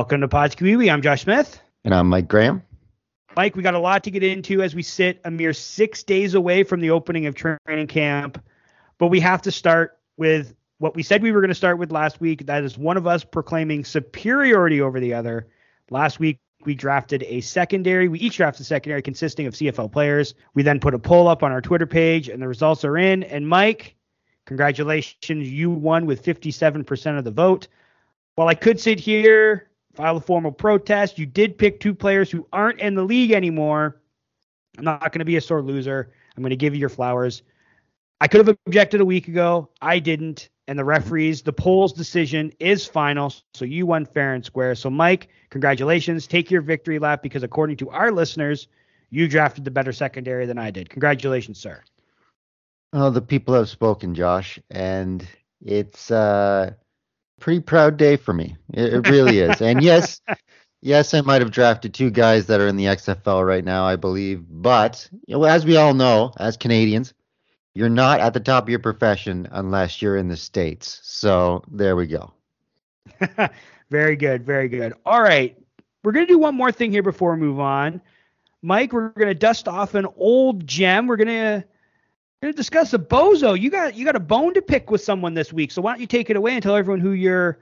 Welcome to Pod's Kiwi. I'm Josh Smith. And I'm Mike Graham. Mike, we got a lot to get into as we sit a mere six days away from the opening of training camp. But we have to start with what we said we were going to start with last week. That is one of us proclaiming superiority over the other. Last week, we drafted a secondary. We each drafted a secondary consisting of CFL players. We then put a poll up on our Twitter page, and the results are in. And Mike, congratulations. You won with 57% of the vote. While I could sit here, file a formal protest, you did pick two players who aren't in the league anymore. I'm not going to be a sore loser. I'm going to give you your flowers. I could have objected a week ago. I didn't. And the referees, the poll's decision is final. So you won fair and square. So, Mike, congratulations. Take your victory lap because, according to our listeners, you drafted the better secondary than I did. Congratulations, sir. Oh, the people have spoken, Josh, and it's uh, pretty proud day for me. It, it really is. And yes, yes, I might have drafted two guys that are in the XFL right now, I believe. But you know, as we all know, as Canadians, you're not at the top of your profession unless you're in the states. So there we go. very good. Very good. All right. We're going to do one more thing here before we move on. Mike, we're going to dust off an old gem. We're going to discuss a bozo. You got you got a bone to pick with someone this week. So why don't you take it away and tell everyone who your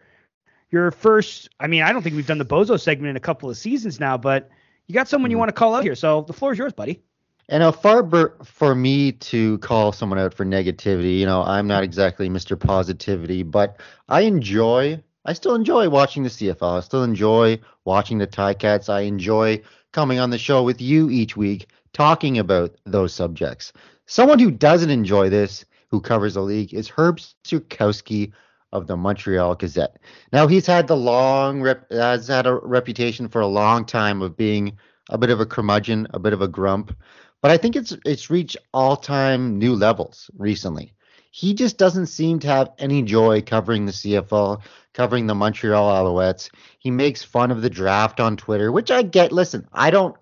your first I mean, I don't think we've done the bozo segment in a couple of seasons now, but you got someone you mm-hmm. want to call out here. So the floor is yours, buddy. And how far ber- for me to call someone out for negativity, you know, I'm not exactly Mr. Positivity, but I enjoy, I still enjoy watching the CFL. I still enjoy watching the Ticats. I enjoy coming on the show with you each week talking about those subjects. Someone who doesn't enjoy this, who covers the league, is Herb Zurkowsky of the Montreal Gazette. Now he's had the long rep, has had a reputation for a long time of being a bit of a curmudgeon, a bit of a grump, but I think it's it's reached all-time new levels recently. He just doesn't seem to have any joy covering the CFL, covering the Montreal Alouettes. He makes fun of the draft on Twitter, which I get. Listen, I don't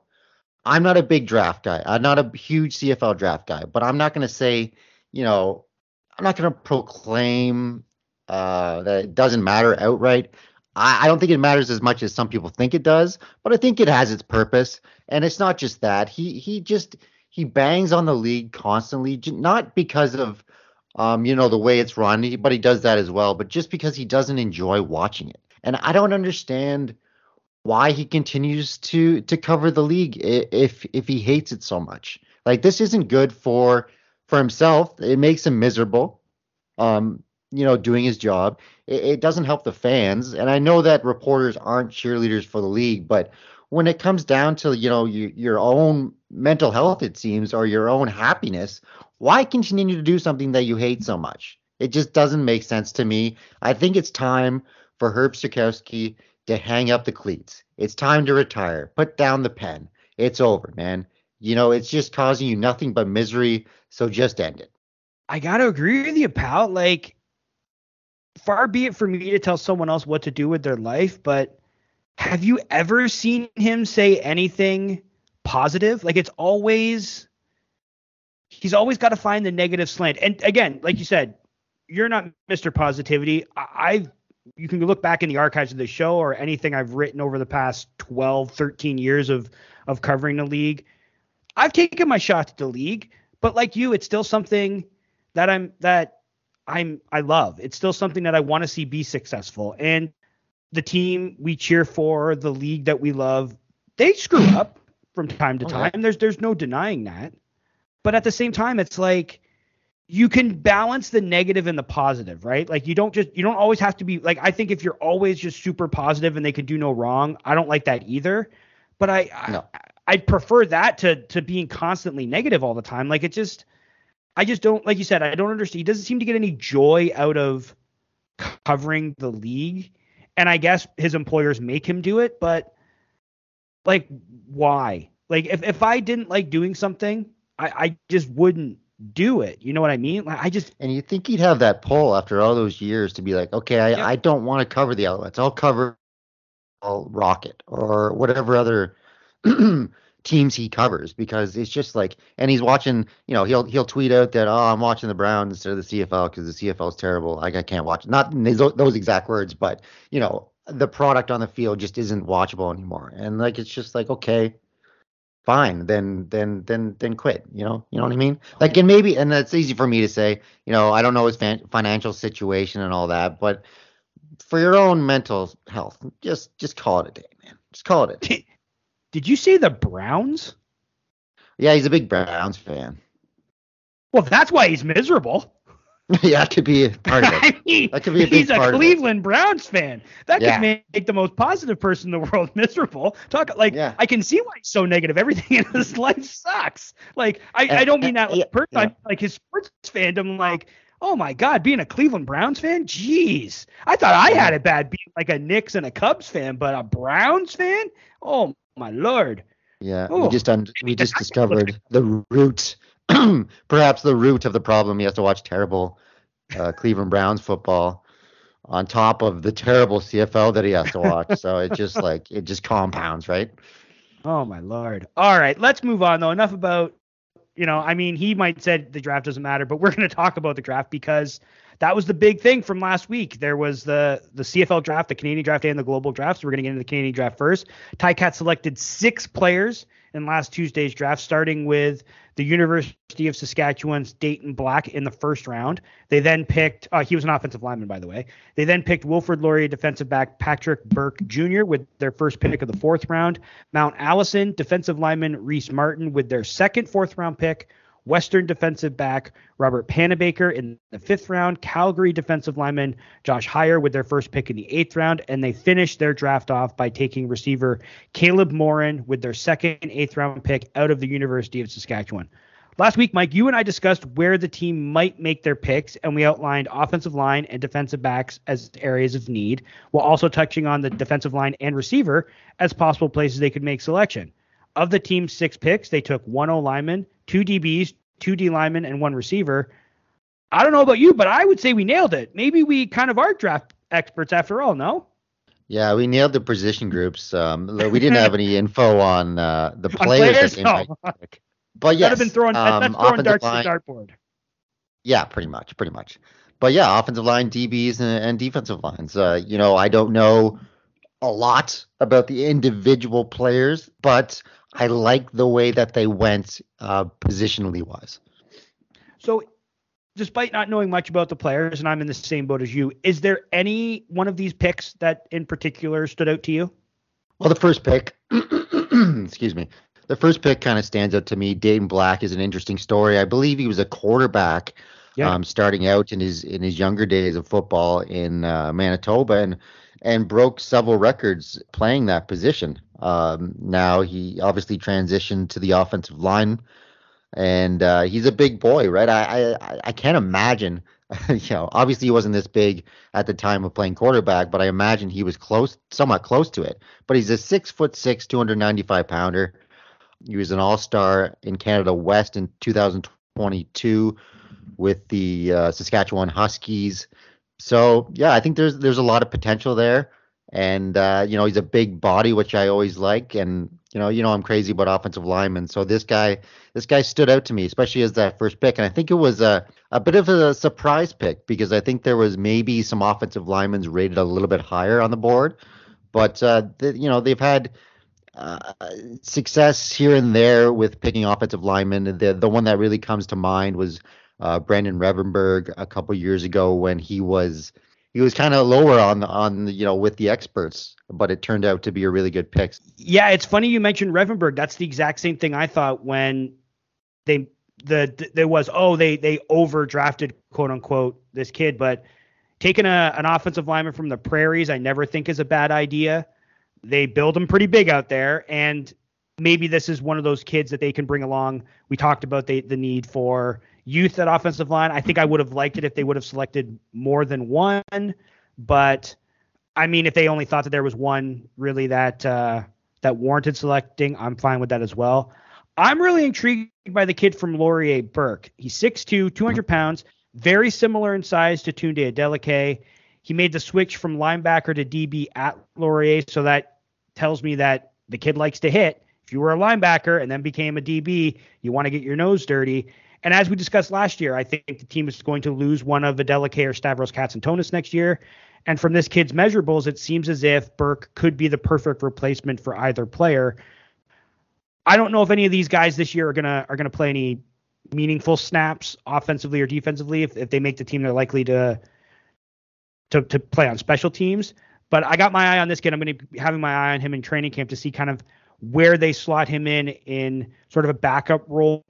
I'm not a big draft guy. I'm not a huge CFL draft guy, but I'm not going to say, you know, I'm not going to proclaim uh, that it doesn't matter outright. I, I don't think it matters as much as some people think it does, but I think it has its purpose. And it's not just that. He he just he bangs on the league constantly, not because of um, you know, the way it's run, but he does that as well, but just because he doesn't enjoy watching it. And I don't understand why he continues to to cover the league if if he hates it so much. Like this isn't good for for himself. It makes him miserable. Um, you know, doing his job. It, it doesn't help the fans. And I know that reporters aren't cheerleaders for the league, but when it comes down to you know you, your own mental health, it seems, or your own happiness, why continue to do something that you hate so much? It just doesn't make sense to me. I think it's time for Herb Zurkowsky to hang up the cleats. It's time to retire. Put down the pen. It's over, man. You know, it's just causing you nothing but misery. So just end it. I gotta agree with you, pal. Like, far be it for me to tell someone else what to do with their life, but have you ever seen him say anything positive? Like, it's always he's always got to find the negative slant. And again, like you said, you're not Mr. Positivity. I, I've you can look back in the archives of the show or anything I've written over the past 12, 13 years of of covering the league. I've taken my shot at the league, but like you, it's still something that I'm that I'm I love. It's still something that I want to see be successful. And the team we cheer for, the league that we love, they screw up from time to Oh, time. There's there's no denying that. But at the same time, it's like you can balance the negative and the positive, right? Like you don't just you don't always have to be like I think if you're always just super positive and they can do no wrong, I don't like that either. But I, No. I I'd prefer that to to being constantly negative all the time. Like it just I just don't like you said, I don't understand. He doesn't seem to get any joy out of covering the league. And I guess his employers make him do it, but like why? Like if, if I didn't like doing something, I, I just wouldn't do it. You know what I mean? Like I just And you think he'd have that pull after all those years to be like, okay, I, Yeah. I don't want to cover the Alouettes. I'll cover I'll Rocket or whatever other teams he covers because it's just like, and he's watching. You know, he'll he'll tweet out that oh, I'm watching the Browns instead of the CFL because the CFL is terrible. Like I can't watch. Not those those exact words, but you know, the product on the field just isn't watchable anymore. And like it's just like okay, fine, then then then then quit. You know, you know what I mean? Oh, like and maybe and that's easy for me to say. You know, I don't know his fan, financial situation and all that, but for your own mental health, just just call it a day, man. Just call it a day. did you say the Browns? Yeah, he's a big Browns fan. Well, that's why he's miserable. yeah, that could be a part of it. I mean, That could be a big he's a part of it. Cleveland Browns fan. That Yeah. could make the most positive person in the world miserable. Talk like Yeah. I can see why he's so negative. Everything in his life sucks. Like I, I Uh, don't mean that like person, yeah. like his sports fandom. Like oh my god, being a Cleveland Browns fan, jeez. I thought I had it bad being like a Knicks and a Cubs fan, but a Browns fan. Oh my lord. Yeah, Oh. we just un- we just discovered the root, perhaps the root of the problem. He has to watch terrible uh, Cleveland Browns football on top of the terrible CFL that he has to watch. so it just like it just compounds, right? Oh my lord. All right, let's move on though. Enough about you know, I mean, he might said the draft doesn't matter, but we're going to talk about the draft because that was the big thing from last week. There was the the CFL draft, the Canadian draft, and the global draft. So we're going to get into the Canadian draft first. Ticat selected six players in last Tuesday's draft, starting with the University of Saskatchewan's Dayton Black in the first round. They then picked, uh, he was an offensive lineman, by the way. They then picked Wilfrid Laurier defensive back Patrick Burke Jr. with their first pick of the fourth round. Mount Allison defensive lineman Reese Martin with their second fourth round pick. Western defensive back Robert Panabaker in the fifth round, Calgary defensive lineman Josh Heyer with their first pick in the eighth round, and they finished their draft off by taking receiver Caleb Morin with their second eighth round pick out of the University of Saskatchewan. Last week, Mike, you and I discussed where the team might make their picks, and we outlined offensive line and defensive backs as areas of need, while also touching on the defensive line and receiver as possible places they could make selection. Of the team's six picks, they took one O lineman, two DBs, two D linemen, and one receiver. I don't know about you, but I would say we nailed it. Maybe we kind of are draft experts after all, no? Yeah, we nailed the position groups. Um, we didn't have any info on uh, the players, players? that No. But yes, have been throwing, um, throwing darts line- to the dartboard. Yeah, pretty much, pretty much. But yeah, offensive line, DBs, and, and defensive lines. Uh, you know, I don't know a lot about the individual players, but I like the way that they went uh, positionally wise. So, despite not knowing much about the players, and I'm in the same boat as you, is there any one of these picks that in particular stood out to you? Well, the first pick, excuse me, the first pick kind of stands out to me. Dayton Black is an interesting story. I believe he was a quarterback Yeah. um, starting out in his in his younger days of football in uh, Manitoba and and broke several records playing that position. Um, now he obviously transitioned to the offensive line, and uh, he's a big boy, right? I I, I can't imagine. You know, obviously he wasn't this big at the time of playing quarterback, but I imagine he was close, somewhat close to it. But he's a six foot six, 295 pounder. He was an All Star in Canada West in 2022 with the uh, Saskatchewan Huskies. So yeah, I think there's there's a lot of potential there, and uh, you know he's a big body, which I always like, and you know you know I'm crazy about offensive linemen. So this guy this guy stood out to me, especially as that first pick, and I think it was a a bit of a surprise pick because I think there was maybe some offensive linemen rated a little bit higher on the board, but uh, the, you know they've had uh, success here and there with picking offensive linemen. The the one that really comes to mind was uh, Brandon Revenberg a couple years ago when he was he was kind of lower on on you know with the experts, but it turned out to be a really good pick. Yeah, it's funny you mentioned Revenberg. That's the exact same thing I thought when they the there was oh they they overdrafted quote unquote this kid, but taking a an offensive lineman from the prairies I never think is a bad idea. They build him pretty big out there, and maybe this is one of those kids that they can bring along. We talked about the the need for youth at offensive line. I think I would have liked it if they would have selected more than one, but I mean if they only thought that there was one really that uh, that warranted selecting, I'm fine with that as well. I'm really intrigued by the kid from Laurier Burke. He's 6'2, 200 pounds, very similar in size to Tunde Adeleke. He made the switch from linebacker to DB at Laurier, so that tells me that the kid likes to hit. If you were a linebacker and then became a DB, you want to get your nose dirty. And as we discussed last year, I think the team is going to lose one of Adeleke or Stavros Katsantonis next year. And from this kid's measurables, it seems as if Burke could be the perfect replacement for either player. I don't know if any of these guys this year are gonna are gonna play any meaningful snaps offensively or defensively. If, if they make the team, they're likely to to to play on special teams. But I got my eye on this kid. I'm going to be having my eye on him in training camp to see kind of where they slot him in in sort of a backup role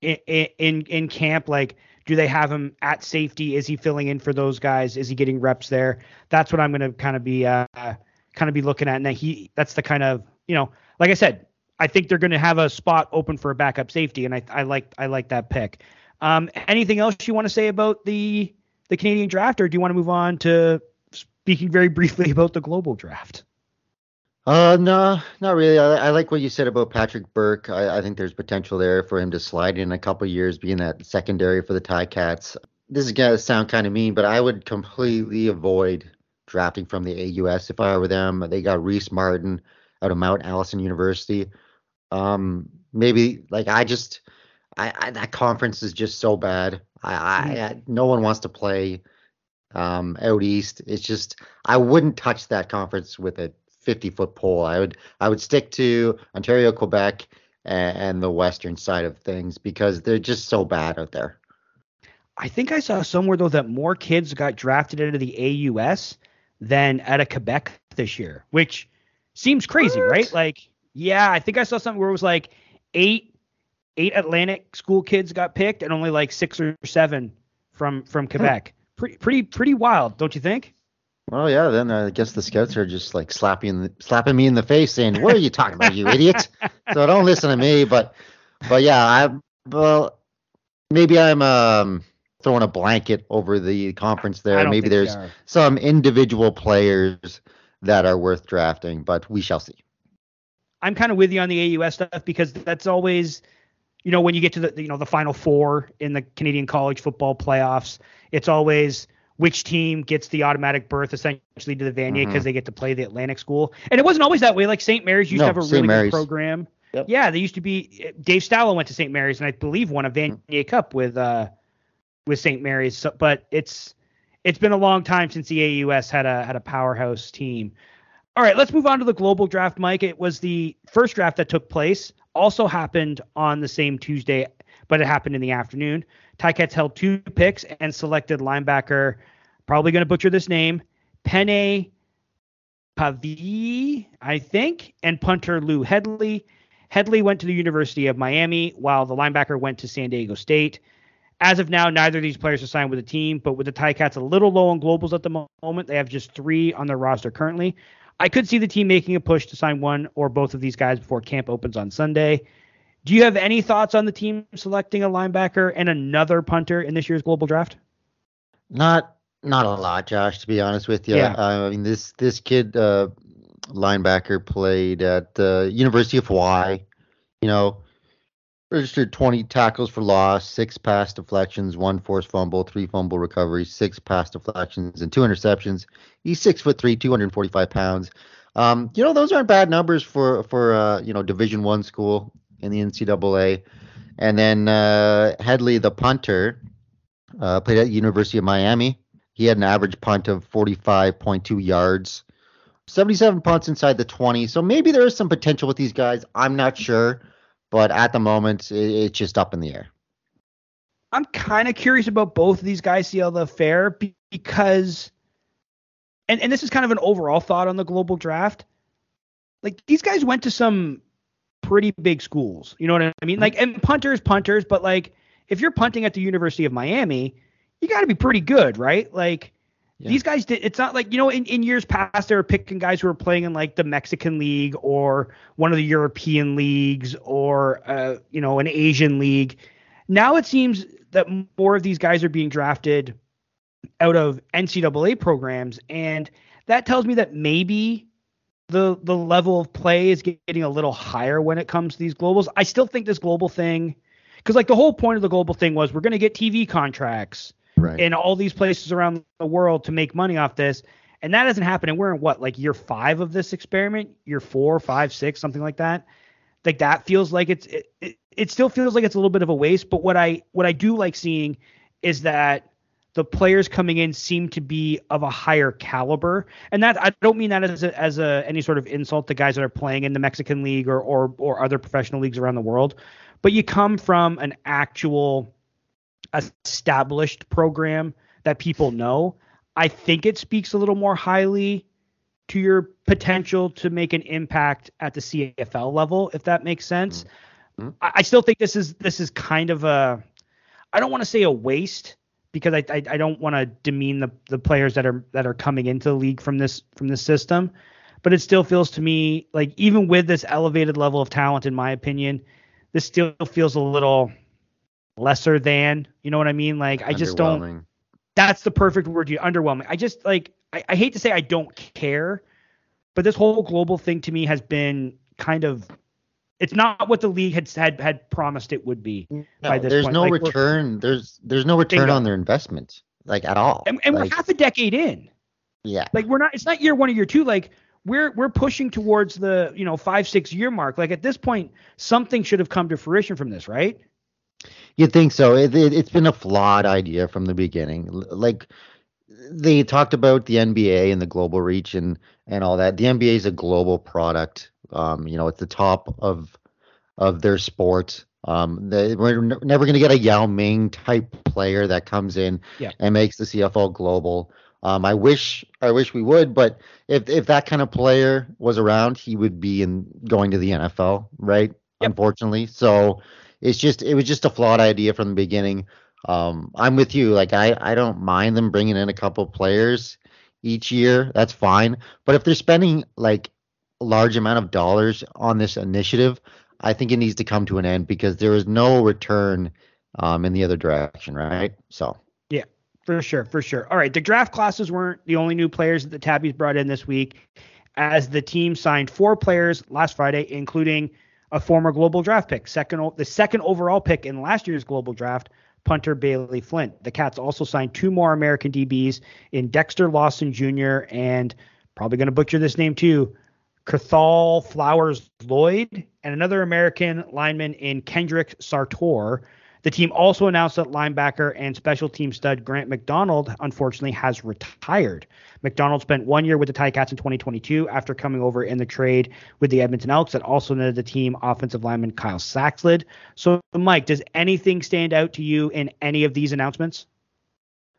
in in, camp. Like, do they have him at safety? Is he filling in for those guys? Is he getting reps there? That's what I'm going to kind of be uh, kind of be looking at. And that he that's the kind of you know, like I said, I think they're going to have a spot open for a backup safety, and I, I like I like that pick. Um, anything else you want to say about the the Canadian draft, or do you want to move on to speaking very briefly about the global draft? Uh, no, not really. I, I like what you said about Patrick Burke. I, I, think there's potential there for him to slide in a couple years, being that secondary for the Ticats. This is gonna sound kind of mean, but I would completely avoid drafting from the AUS if I were them. They got Reese Martin out of Mount Allison University. Um, maybe like I just I, I that conference is just so bad. I, I, mm. I no one wants to play um out east. It's just I wouldn't touch that conference with a 50 foot pole. I would I would stick to Ontario, Quebec, and, and the western side of things because they're just so bad out there. I think I saw somewhere though that more kids got drafted into the AUS than out of Quebec this year, which seems crazy, what? right? Like yeah, I think I saw something where it was like eight eight Atlantic school kids got picked and only like six or seven from from hmm. Quebec. Pretty pretty pretty wild, don't you think? Well, yeah. Then I guess the scouts are just like slapping slapping me in the face, saying, "What are you talking about, you idiot?" So don't listen to me. But but yeah, I well maybe I'm um throwing a blanket over the conference there. Maybe there's some individual players that are worth drafting, but we shall see. I'm kind of with you on the AUS stuff because that's always, you know, when you get to the you know the final four in the Canadian college football playoffs, it's always which team gets the automatic berth essentially to the Vanier because mm-hmm. they get to play the Atlantic school. And it wasn't always that way. Like St. Mary's used no, to have a really good program. Yep. Yeah, they used to be. Dave Stala went to St. Mary's and I believe won a Vanier mm-hmm. Cup with uh with St. Mary's. So, but it's it's been a long time since the AUS had a had a powerhouse team. All right, let's move on to the global draft, Mike. It was the first draft that took place. Also happened on the same Tuesday, but it happened in the afternoon. Ticats held two picks and selected linebacker, probably going to butcher this name, Penei Pavi, I think, and punter Lou Hedley. Hedley went to the University of Miami, while the linebacker went to San Diego State. As of now, neither of these players are signed with the team, but with the Ticats a little low on globals at the moment, they have just three on their roster currently. I could see the team making a push to sign one or both of these guys before camp opens on Sunday. Do you have any thoughts on the team selecting a linebacker and another punter in this year's global draft? Not not a lot, Josh. To be honest with you, yeah. I mean this this kid uh, linebacker played at the University of Hawaii. You know, registered 20 tackles for loss, six pass deflections, one forced fumble, three fumble recoveries, six pass deflections, and two interceptions. He's six foot three, 245 pounds. Um, you know, those aren't bad numbers for for uh, you know Division One school in the NCAA. And then uh, Hedley, the punter, uh, played at University of Miami. He had an average punt of 45.2 yards, 77 punts inside the 20. So maybe there is some potential with these guys. I'm not sure but at the moment, it's just up in the air. I'm kind of curious about both of these guys, see how they fare because and, and this is kind of an overall thought on the global draft. Like these guys went to some pretty big schools. You know what I mean? Like and punters, punters, but like if you're punting at the University of Miami, you got to be pretty good, right? Like yeah. these guys did. It's not like you know in, in years past they were picking guys who were playing in like the Mexican league or one of the European leagues or uh, you know an Asian league. Now it seems that more of these guys are being drafted out of NCAA programs, and that tells me that maybe the the level of play is getting a little higher when it comes to these globals. I still think this global thing, because like the whole point of the global thing was we're going to get TV contracts right. in all these places around the world to make money off this, and that hasn't happened. And we're in what like year five of this experiment, year four, five, six, something like that. Like that feels like it's it, it, it still feels like it's a little bit of a waste. But what I what I do like seeing is that the players coming in seem to be of a higher caliber, and that I don't mean that as a, as a any sort of insult to guys that are playing in the Mexican league or or or other professional leagues around the world, but you come from an actual established program that people know. I think it speaks a little more highly to your potential to make an impact at the CFL level, if that makes sense. Mm-hmm. I, I still think this is this is kind of a I don't want to say a waste because I I, I don't want to demean the the players that are that are coming into the league from this from this system, but it still feels to me like even with this elevated level of talent, in my opinion, this still feels a little lesser than. You know what I mean? Like I just don't. That's the perfect word. You underwhelming. I just like I, I hate to say I don't care, but this whole global thing to me has been kind of it's not what the league had had had promised it would be. No, there's point. no like, return. There's there's no return on their investment, like at all. And, and like, we're half a decade in. Yeah. Like we're not. It's not year one or year two. Like we're we're pushing towards the you know five six year mark. Like at this point, something should have come to fruition from this, right? You'd think so. It, it, it's been a flawed idea from the beginning. Like they talked about the NBA and the global reach and and all that. The NBA is a global product. Um, you know, it's the top of of their sport. Um, they, we're n- never going to get a Yao Ming type player that comes in yeah. and makes the CFL global. Um, I wish I wish we would, but if if that kind of player was around, he would be in going to the NFL, right? Yep. Unfortunately, so it's just it was just a flawed idea from the beginning. Um, I'm with you. Like I I don't mind them bringing in a couple players each year. That's fine. But if they're spending like large amount of dollars on this initiative, I think it needs to come to an end because there is no return um, in the other direction, right? So. Yeah, for sure, for sure. All right, the draft classes weren't the only new players that the Tabbies brought in this week, as the team signed four players last Friday, including a former global draft pick, second the second overall pick in last year's global draft, punter Bailey Flint. The Cats also signed two more American DBs in Dexter Lawson Jr. and probably going to butcher this name too, Cathal Flowers Lloyd, and another American lineman in Kendrick Sartor. The team also announced that linebacker and special team stud Grant McDonald unfortunately has retired. McDonald spent one year with the Ticats in 2022 after coming over in the trade with the Edmonton Elks that also netted the team offensive lineman Kyle Saxelid. So, Mike, does anything stand out to you in any of these announcements?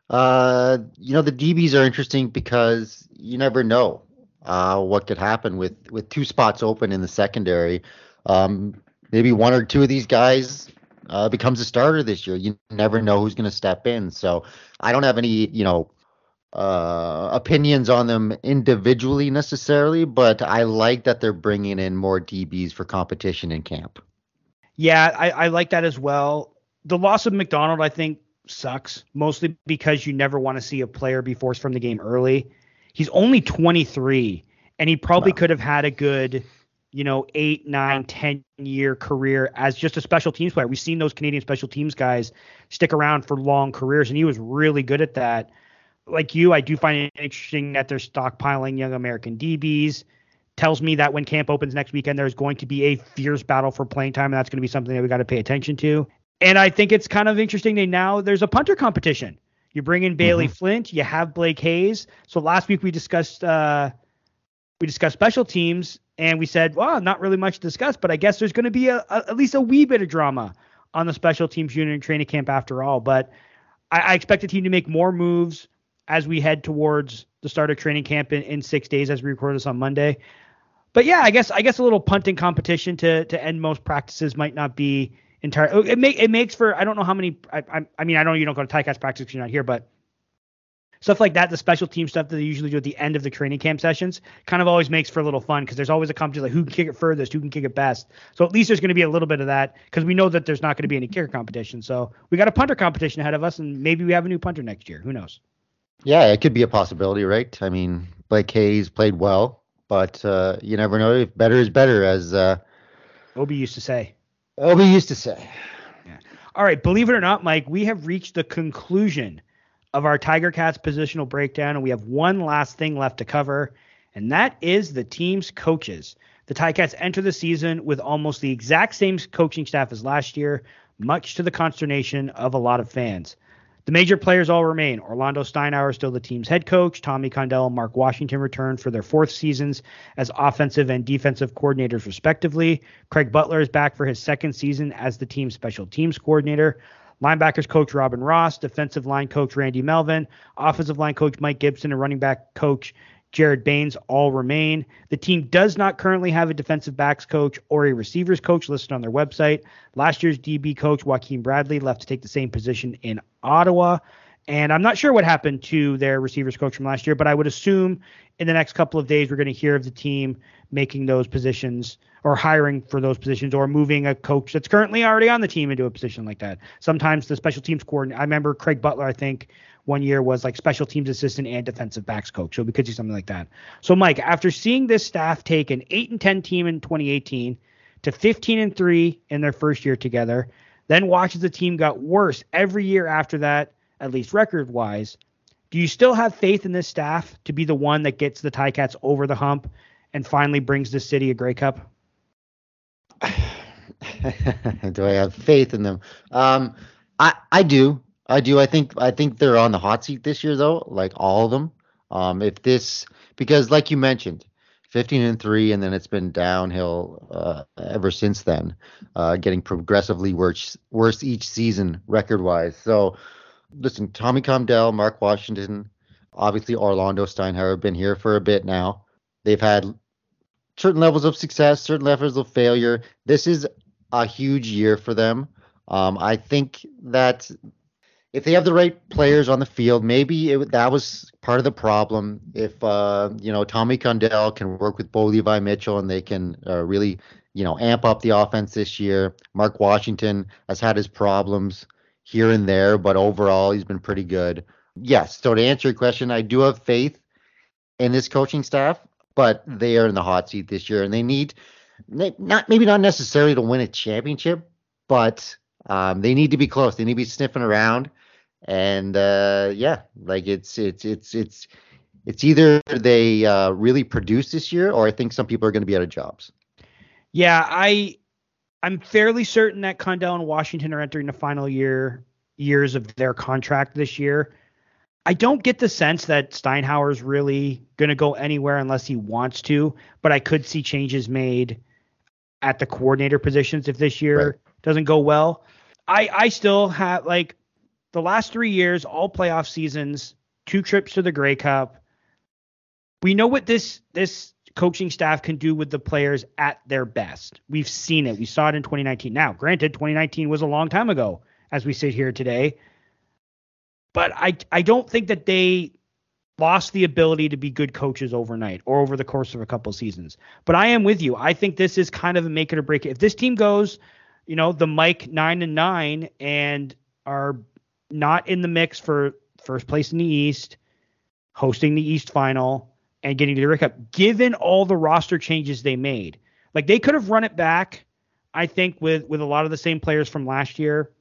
Uh, you know, the DBs are interesting because you never know uh, what could happen with with two spots open in the secondary. Um, maybe one or two of these guys uh, becomes a starter this year. You never know who's going to step in. So I don't have any, you know, uh, opinions on them individually necessarily, but I like that they're bringing in more DBs for competition in camp. Yeah, I, I like that as well. The loss of McDonald, I think, sucks mostly because you never want to see a player be forced from the game early. He's only 23, and he probably wow. could have had a good, you know, eight, nine, ten year career as just a special teams player. We've seen those Canadian special teams guys stick around for long careers, and he was really good at that. Like you, I do find it interesting that they're stockpiling young American DBs. Tells me that when camp opens next weekend, there's going to be a fierce battle for playing time, and that's going to be something that we got to pay attention to. And I think it's kind of interesting that now there's a punter competition. You bring in Bailey mm-hmm. Flint. You have Blake Hayes. So last week we discussed uh, we discussed special teams, and we said, well, not really much to discuss, but I guess there's going to be a, a, at least a wee bit of drama on the special teams unit in training camp after all. But I, I expect the team to make more moves as we head towards the start of training camp in, in six days as we record this on Monday. But yeah, I guess I guess a little punting competition to to end most practices might not be entire. It make it makes for I don't know how many. I I, I mean I know you don't go to Ticats practice because you're not here, but stuff like that, the special team stuff that they usually do at the end of the training camp sessions, kind of always makes for a little fun because there's always a competition like who can kick it furthest, who can kick it best. So at least there's going to be a little bit of that because we know that there's not going to be any kicker competition. So we got a punter competition ahead of us, and maybe we have a new punter next year. Who knows? Yeah, it could be a possibility, right? I mean, Blake Hayes played well, but uh, you never know if better is better, as uh, Obi used to say. Oh, Obi used to say. Yeah. All right, believe it or not, Mike, we have reached the conclusion of our Tiger Cats positional breakdown, and we have one last thing left to cover, and that is the team's coaches. The Ticats enter the season with almost the exact same coaching staff as last year, much to the consternation of a lot of fans. The major players all remain. Orlando Steinauer is still the team's head coach. Tommy Condell and Mark Washington return for their fourth seasons as offensive and defensive coordinators, respectively. Craig Butler is back for his second season as the team's special teams coordinator. Linebackers coach Robin Ross, defensive line coach Randy Melvin, offensive line coach Mike Gibson, and running back coach Jared Baines all remain. The team does not currently have a defensive backs coach or a receivers coach listed on their website. Last year's DB coach Joaquin Bradley left to take the same position in Ottawa. And I'm not sure what happened to their receivers coach from last year, but I would assume in the next couple of days we're going to hear of the team making those positions or hiring for those positions or moving a coach that's currently already on the team into a position like that. Sometimes the special teams coordinator, I remember Craig Butler, I think one year was like special teams assistant and defensive backs coach. So we could see something like that. So Mike, after seeing this staff take an 8 and 10 team in 2018 to 15 and 3 in their first year together, then watches the team got worse every year after that, at least record wise. Do you still have faith in this staff to be the one that gets the Ticats over the hump and finally brings the city a Grey Cup? do I have faith in them? Um, I I do. I do. I think I think they're on the hot seat this year though, like all of them. Um, if this because like you mentioned, 15 and 3 and then it's been downhill uh, ever since then, uh, getting progressively worse worse each season record wise. So listen, Tommy Condell, Mark Washington, obviously Orlando Steinauer have been here for a bit now. They've had certain levels of success, certain levels of failure. This is a huge year for them. Um, I think that if they have the right players on the field, maybe it, that was part of the problem. If uh, you know Tommy Condell can work with Bo Levi Mitchell and they can uh, really you know amp up the offense this year. Mark Washington has had his problems here and there, but overall he's been pretty good. Yes. So to answer your question, I do have faith in this coaching staff, but they are in the hot seat this year, and they need not maybe not necessarily to win a championship, but um, they need to be close. They need to be sniffing around, and uh, yeah, like it's it's it's it's it's either they uh, really produce this year, or I think some people are going to be out of jobs. Yeah, I I'm fairly certain that Condell and Washington are entering the final year years of their contract this year. I don't get the sense that Steinauer's really going to go anywhere unless he wants to, but I could see changes made at the coordinator positions if this year right. doesn't go well. I I still have like the last 3 years all playoff seasons, two trips to the Grey Cup. We know what this this coaching staff can do with the players at their best. We've seen it. We saw it in 2019. Now, granted, 2019 was a long time ago as we sit here today. But I I don't think that they lost the ability to be good coaches overnight or over the course of a couple seasons. But I am with you. I think this is kind of a make it or break it. If this team goes, you know, the Mike 9 and 9 and are not in the mix for first place in the East, hosting the East final, and getting to the Rick Cup, given all the roster changes they made. Like they could have run it back, I think, with with a lot of the same players from last year.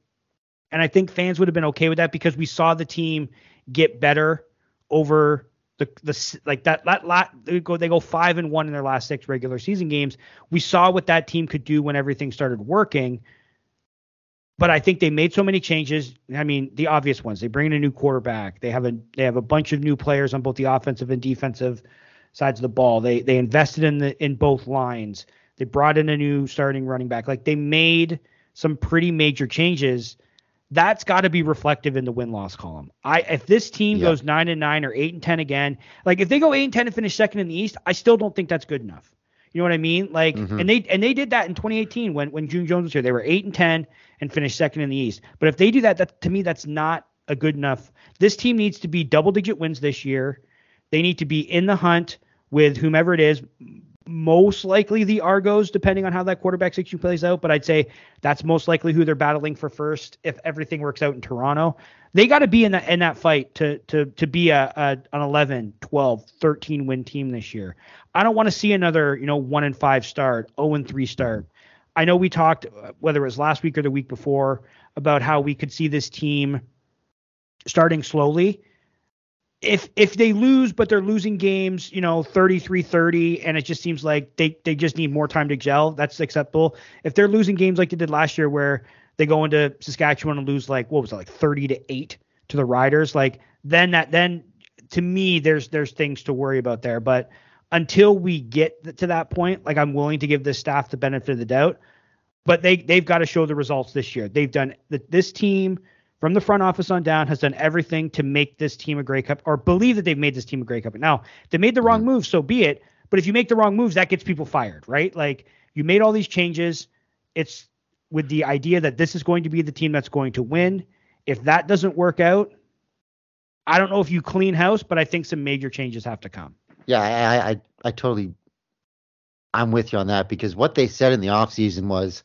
And I think fans would have been okay with that because we saw the team get better over the the like that that lot they go they go five and one in their last six regular season games. We saw what that team could do when everything started working. But I think they made so many changes. I mean, the obvious ones. They bring in a new quarterback. They have a they have a bunch of new players on both the offensive and defensive sides of the ball. They they invested in the in both lines. They brought in a new starting running back. Like they made some pretty major changes that's got to be reflective in the win loss column. I if this team goes nine and nine or eight and ten again, like if they go eight and ten and finish second in the East, I still don't think that's good enough. You know what I mean? Like, mm-hmm. and they and they did that in 2018 when when June Jones was here. They were eight and ten and finished second in the East. But if they do that, that to me that's not a good enough. This team needs to be double digit wins this year. They need to be in the hunt with whomever it is most likely the Argos, depending on how that quarterback situation plays out. But I'd say that's most likely who they're battling for first if everything works out in Toronto. They got to be in that in that fight to to to be a, a an 11, 12, 13 win team this year. I don't want to see another you know one and five start, 0 and three start. I know we talked whether it was last week or the week before about how we could see this team starting slowly if if they lose but they're losing games you know 33-30 and it just seems like they they just need more time to gel that's acceptable. If they're losing games like they did last year where they go into saskatchewan and lose like what was it like 30 to 8 to the riders like then that then to me there's there's things to worry about there. But until we get to that point like i'm willing to give this staff the benefit of the doubt. But they they've got to show the results this year. They've done this team from the front office on down has done everything to make this team a Grey Cup or believe that they've made this team a Grey Cup. Now, they made the wrong mm-hmm. so be it. But if you make the wrong moves, that gets people fired, right? Like you made all these changes. It's with the idea that this is going to be the team that's going to win. If that doesn't work out, I don't know if you clean house, but I think some major changes have to come. Yeah, I I, I totally I'm with you on that because what they said in the offseason was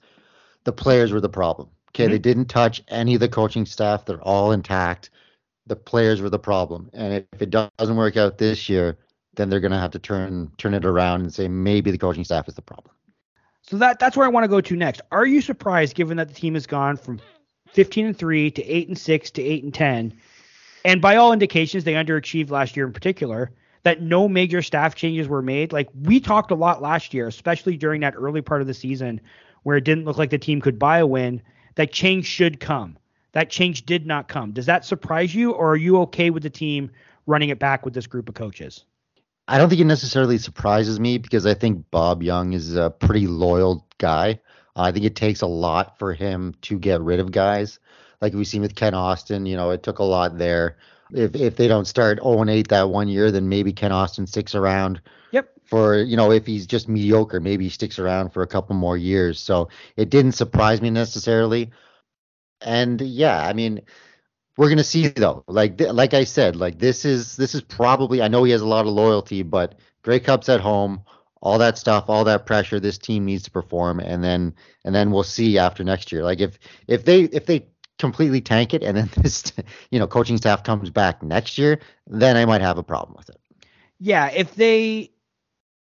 the players were the problem. Okay, mm-hmm. they didn't touch any of the coaching staff. They're all intact. The players were the problem. And if it doesn't work out this year, then they're going to have to turn turn it around and say maybe the coaching staff is the problem. So that that's where I want to go to next. Are you surprised given that the team has gone from 15 and 3 to 8 and 6 to 8 and 10 and by all indications they underachieved last year in particular that no major staff changes were made. Like we talked a lot last year, especially during that early part of the season where it didn't look like the team could buy a win that change should come. That change did not come. Does that surprise you, or are you okay with the team running it back with this group of coaches? I don't think it necessarily surprises me because I think Bob Young is a pretty loyal guy. I think it takes a lot for him to get rid of guys. Like we've seen with Kent Austin, you know, it took a lot there. If if they don't start 0 and 8 that one year, then maybe Kent Austin sticks around. For you know, if he's just mediocre, maybe he sticks around for a couple more years. So it didn't surprise me necessarily. And yeah, I mean, we're gonna see though. Like like I said, like this is this is probably I know he has a lot of loyalty, but Grey Cups at home, all that stuff, all that pressure this team needs to perform, and then and then we'll see after next year. Like if if they if they completely tank it and then this you know coaching staff comes back next year, then I might have a problem with it. Yeah, if they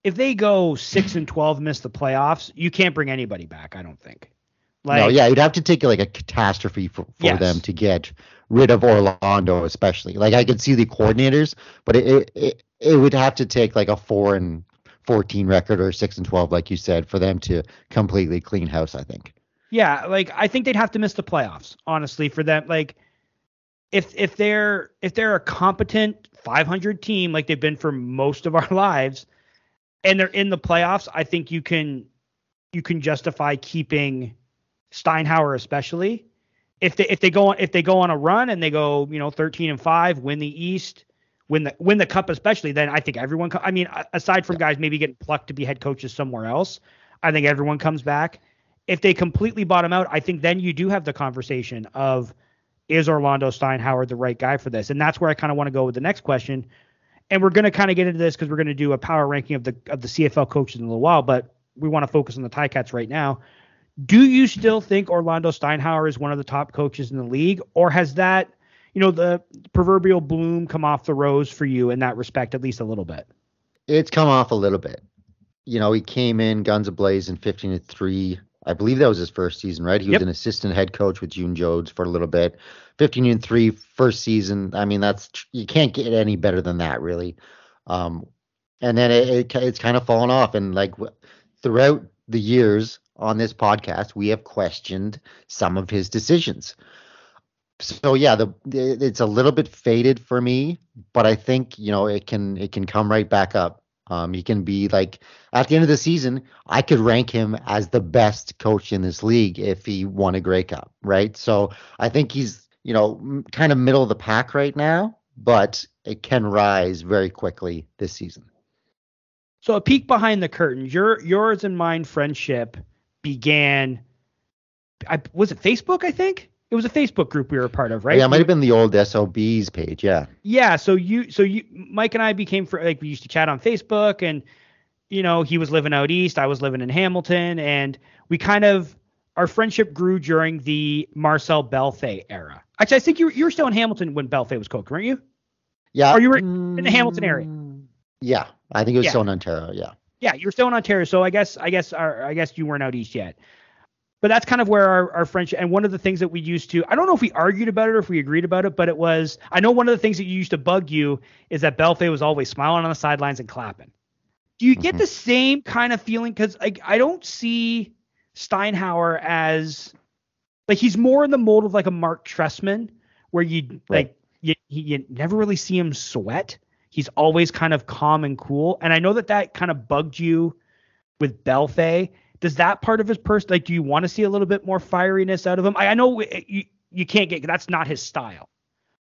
if they go six and twelve, miss the playoffs, you can't bring anybody back. I don't think. Like, no, yeah, you'd have to take like a catastrophe for, for yes. them to get rid of Orlando, especially. Like I could see the coordinators, but it, it it would have to take like a four and fourteen record or six and twelve, like you said, for them to completely clean house. I think. Yeah, like I think they'd have to miss the playoffs, honestly, for them. Like if if they're if they're a competent 500 team like they've been for most of our lives, and they're in the playoffs, I think you can you can justify keeping Steinauer especially. If they if they go on if they go on a run and they go you know 13 and five, win the East, win the win the Cup especially, then I think everyone. I mean, aside from guys maybe getting plucked to be head coaches somewhere else, I think everyone comes back if they completely bottom out, I think then you do have the conversation of is Orlando Steinauer the right guy for this? And that's where I kind of want to go with the next question. And we're going to kind of get into this because we're going to do a power ranking of the of the CFL coaches in a little while, but we want to focus on the Ticats right now. Do you still think Orlando Steinauer is one of the top coaches in the league, or has that, you know, the proverbial bloom come off the rose for you in that respect, at least a little bit? It's come off a little bit. You know, he came in guns ablaze in 15 to 3 I believe that was his first season, right? He yep. was an assistant head coach with June Jones for a little bit. 15 and 3 first season. I mean, that's you can't get any better than that, really. Um, and then it, it, it's kind of fallen off and like throughout the years on this podcast, we have questioned some of his decisions. So yeah, the it's a little bit faded for me, but I think, you know, it can it can come right back up Um, he can be like at the end of the season, I could rank him as the best coach in this league if he won a Grey Cup, right? So I think he's you know kind of middle of the pack right now, but it can rise very quickly this season. So a peek behind the curtain, your yours and mine friendship began. I, was it Facebook? I think it was a Facebook group we were a part of, right? Yeah, it might have been the old SOBs page. Yeah. Yeah. So you, so you, Mike and I became for like we used to chat on Facebook, and you know he was living out east, I was living in Hamilton, and we kind of our friendship grew during the Marcel Bellefeuille era. Actually, I think you were, you were still in Hamilton when Bellefeuille was coached, weren't you? Yeah. Or you were in the Hamilton area. Mm, yeah, I think it was Yeah. still in Ontario. Yeah. Yeah, you're still in Ontario, so I guess I guess our, I guess you weren't out east yet. But that's kind of where our, our friendship and one of the things that we used to I don't know if we argued about it or if we agreed about it, but it was I know one of the things that you used to bug you is that Bellefeuille was always smiling on the sidelines and clapping. Do you get Mhm. the same kind of feeling? Because like I don't see Steinhauer as like he's more in the mold of like a Marc Trestman, where you Right. like you, you never really see him sweat. He's always kind of calm and cool. And I know that that kind of bugged you with Bellefeuille. Does that part of his person like? Do you want to see a little bit more fieriness out of him? I, I know it- you you can't get that's not his style,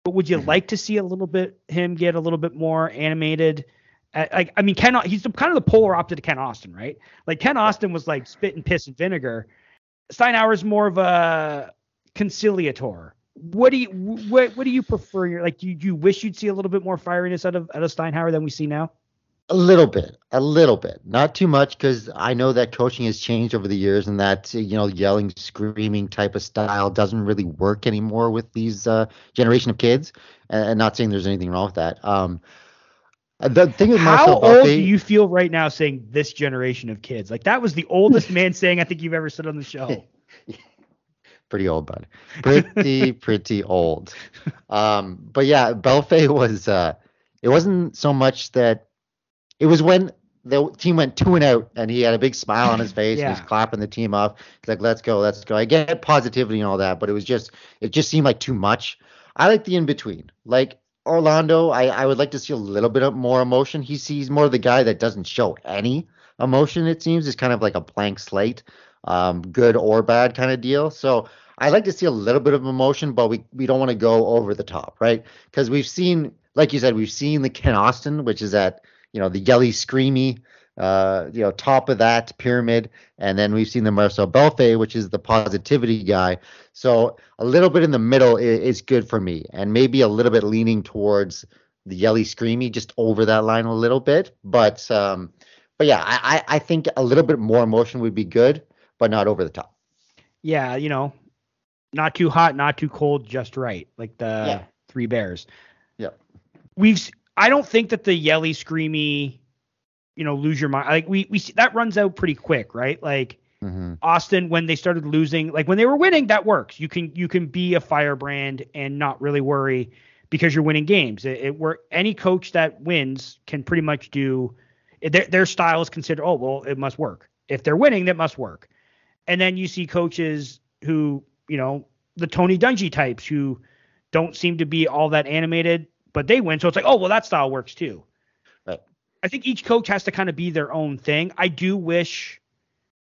but would you Mhm. like to see a little bit him get a little bit more animated? Uh, Like I mean, Ken he's kind of the polar opposite to Kent Austin, right? Like Kent Austin was like spit and piss and vinegar. Steinhauer's more of a conciliator. What do you what what do you prefer? You're like, do you, do you wish you'd see a little bit more fieriness out of out of Steinhauer than we see now? A little bit, a little bit, not too much, because I know that coaching has changed over the years, and that you know yelling, screaming type of style doesn't really work anymore with these uh, generation of kids. And, not saying there's anything wrong with that. Um, the thing is, How old do you feel right now saying this generation of kids? Like that was the oldest man saying I think you've ever said on the show. pretty old, bud. Pretty, pretty old. Um, but yeah, Bellefeuille was. Uh, it wasn't so much that. It was when the team went two and out, and he had a big smile on his face. and He Yeah. was clapping the team up. He's like, "Let's go, let's go." I get positivity and all that, but it was just, it just seemed like too much. I like the in between. Like Orlando, I, I would like to see a little bit of more emotion. He sees more of the guy that doesn't show any emotion. It seems is kind of like a blank slate, um, good or bad kind of deal. So I like to see a little bit of emotion, but we we don't want to go over the top, right? Because we've seen, like you said, we've seen the Kent Austin, which is at you know the yelly, screamy, uh, you know top of that pyramid, and then we've seen the Marcel Bellefeuille, which is the positivity guy. So a little bit in the middle is, is good for me, and maybe a little bit leaning towards the yelly, screamy, just over that line a little bit. But um, but yeah, I I think a little bit more emotion would be good, but not over the top. yeah, you know, not too hot, not too cold, just right, like the Yeah. Three Bears. Yep. We've. I don't think that the yelly, screamy, you know, lose your mind. Like we we see, that runs out pretty quick, right? Like Mm-hmm. Austin when they started losing, like when they were winning, that works. You can you can be a firebrand and not really worry because you're winning games. It, it work. Any coach that wins can pretty much do. Their their style is considered. Oh well, it must work. If they're winning, that must work. And then you see coaches who you know the Tony Dungy types who don't seem to be all that animated, but they win. So it's like, oh well, that style works too. Right. I think each coach has to kind of be their own thing. I do wish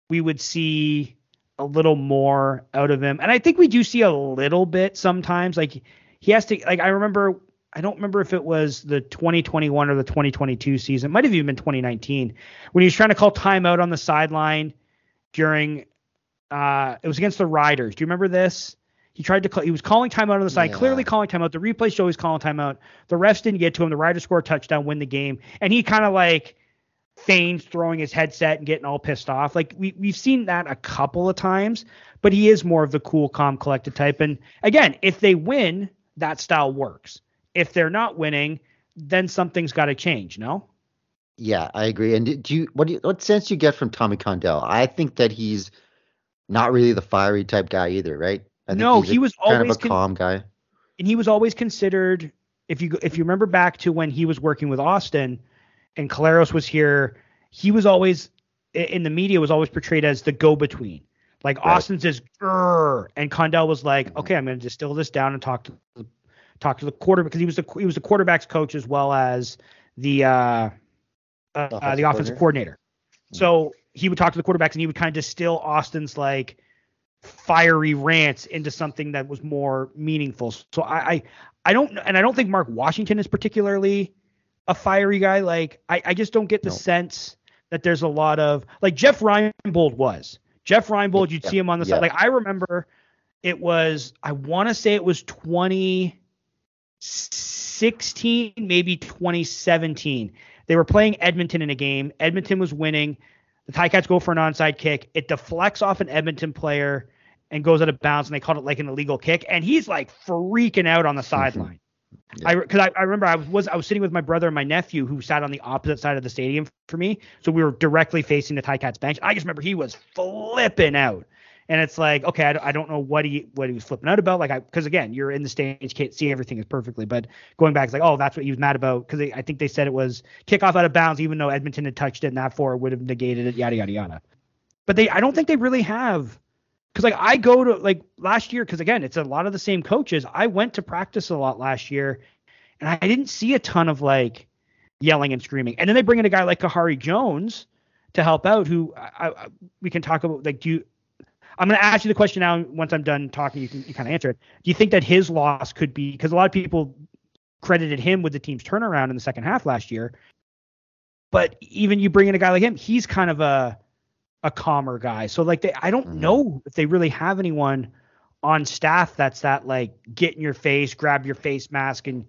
we would see a little more out of him. And I think we do see a little bit sometimes. Like he has to like I remember I don't remember if it was the 2021 or the 2022 season. It might have even been 2019 when he was trying to call timeout on the sideline during uh it was against the Riders. Do you remember this? He tried to call, he was calling timeout on the side, Yeah. clearly calling timeout. The replay show he's calling timeout. The refs didn't get to him. The Riders score a touchdown, win the game. And he kind of like feigns throwing his headset and getting all pissed off. Like we we've seen that a couple of times, but he is more of the cool, calm, collected type. And again, if they win, that style works. If they're not winning, then something's got to change. No. Yeah, I agree. And do you what do you, what sense do you get from Tommy Condell? I think that he's not really the fiery type guy either, right? No, he was kind of always a con- calm guy. and he was always considered if you if you remember back to when he was working with Austin and Collaros was here, he was always in the media was always portrayed as the go between. Like Right. Austin says, and Condell was like, Mhm. okay, I'm going to distill this down and talk to the, talk to the quarterback because he was the he was the quarterback's coach as well as the uh uh, uh, the offensive coordinator. So he would talk to the quarterbacks and he would kind of distill Austin's like fiery rants into something that was more meaningful. So I, I, I don't, and I don't think Mark Washington is particularly a fiery guy. Like I, I just don't get the No. sense that there's a lot of like Jeff Reinbold was. Jeff Reinbold, you'd Yeah, see him on the yeah. side. Like I remember it was, I want to say it was 2016, maybe 2017. They were playing Edmonton in a game. Edmonton was winning. The Ticats go for an onside kick. It deflects off an Edmonton player and goes out of bounds, and they called it like an illegal kick. And he's like freaking out on the mm-hmm. sideline. Yeah. I because I, I remember I was, I was sitting with my brother and my nephew who sat on the opposite side of the stadium for me, so we were directly facing the Ticats bench. I just remember he was flipping out, and it's like okay, I, don't- I don't know what he what he was flipping out about, like I because again you're in the stage, can't see everything as perfectly, but going back it's like oh that's what he was mad about because I think they said it was kickoff out of bounds even though Edmonton had touched it and that four would have negated it yada yada yada, but they I don't think they really have because like I go to like last year because again it's a lot of the same coaches. I went to practice a lot last year, and I didn't see a ton of like yelling and screaming. And then they bring in a guy like Khari Jones to help out. Who I, I, we can talk about. Like, do you? I'm going to ask you the question now. Once I'm done talking, you can you kind of answer it. Do you think that his loss could be because a lot of people credited him with the team's turnaround in the second half last year, but even you bring in a guy like him, he's kind of a a calmer guy. So like they, I don't Mhm. know if they really have anyone on staff that's that like get in your face, grab your face mask and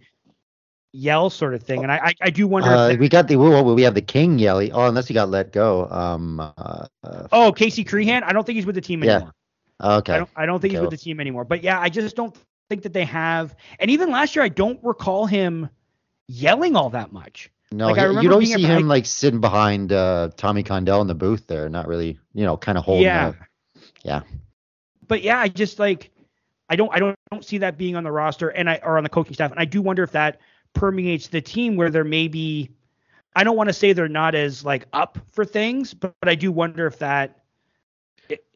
yell sort of thing. And I I, I do wonder Uh, we got the well, we have the king yelly. Oh, unless he got let go. Um. Uh, uh, oh Casey Crehan, I don't think he's with the team anymore. Yeah. okay. I don't I don't think he's with the team anymore. But yeah, I just don't think that they have. And even last year, I don't recall him yelling all that much. No, Like, he- you don't see him like sitting behind uh, Tommy Condell in the booth there, not really, you know, kind of holding. yeah. up. Yeah. But yeah, I just like I don't I don't don't see that being on the roster and I or on the coaching staff. And I do wonder if that permeates the team where there may be I don't want to say they're not as like up for things, but, but I do wonder if that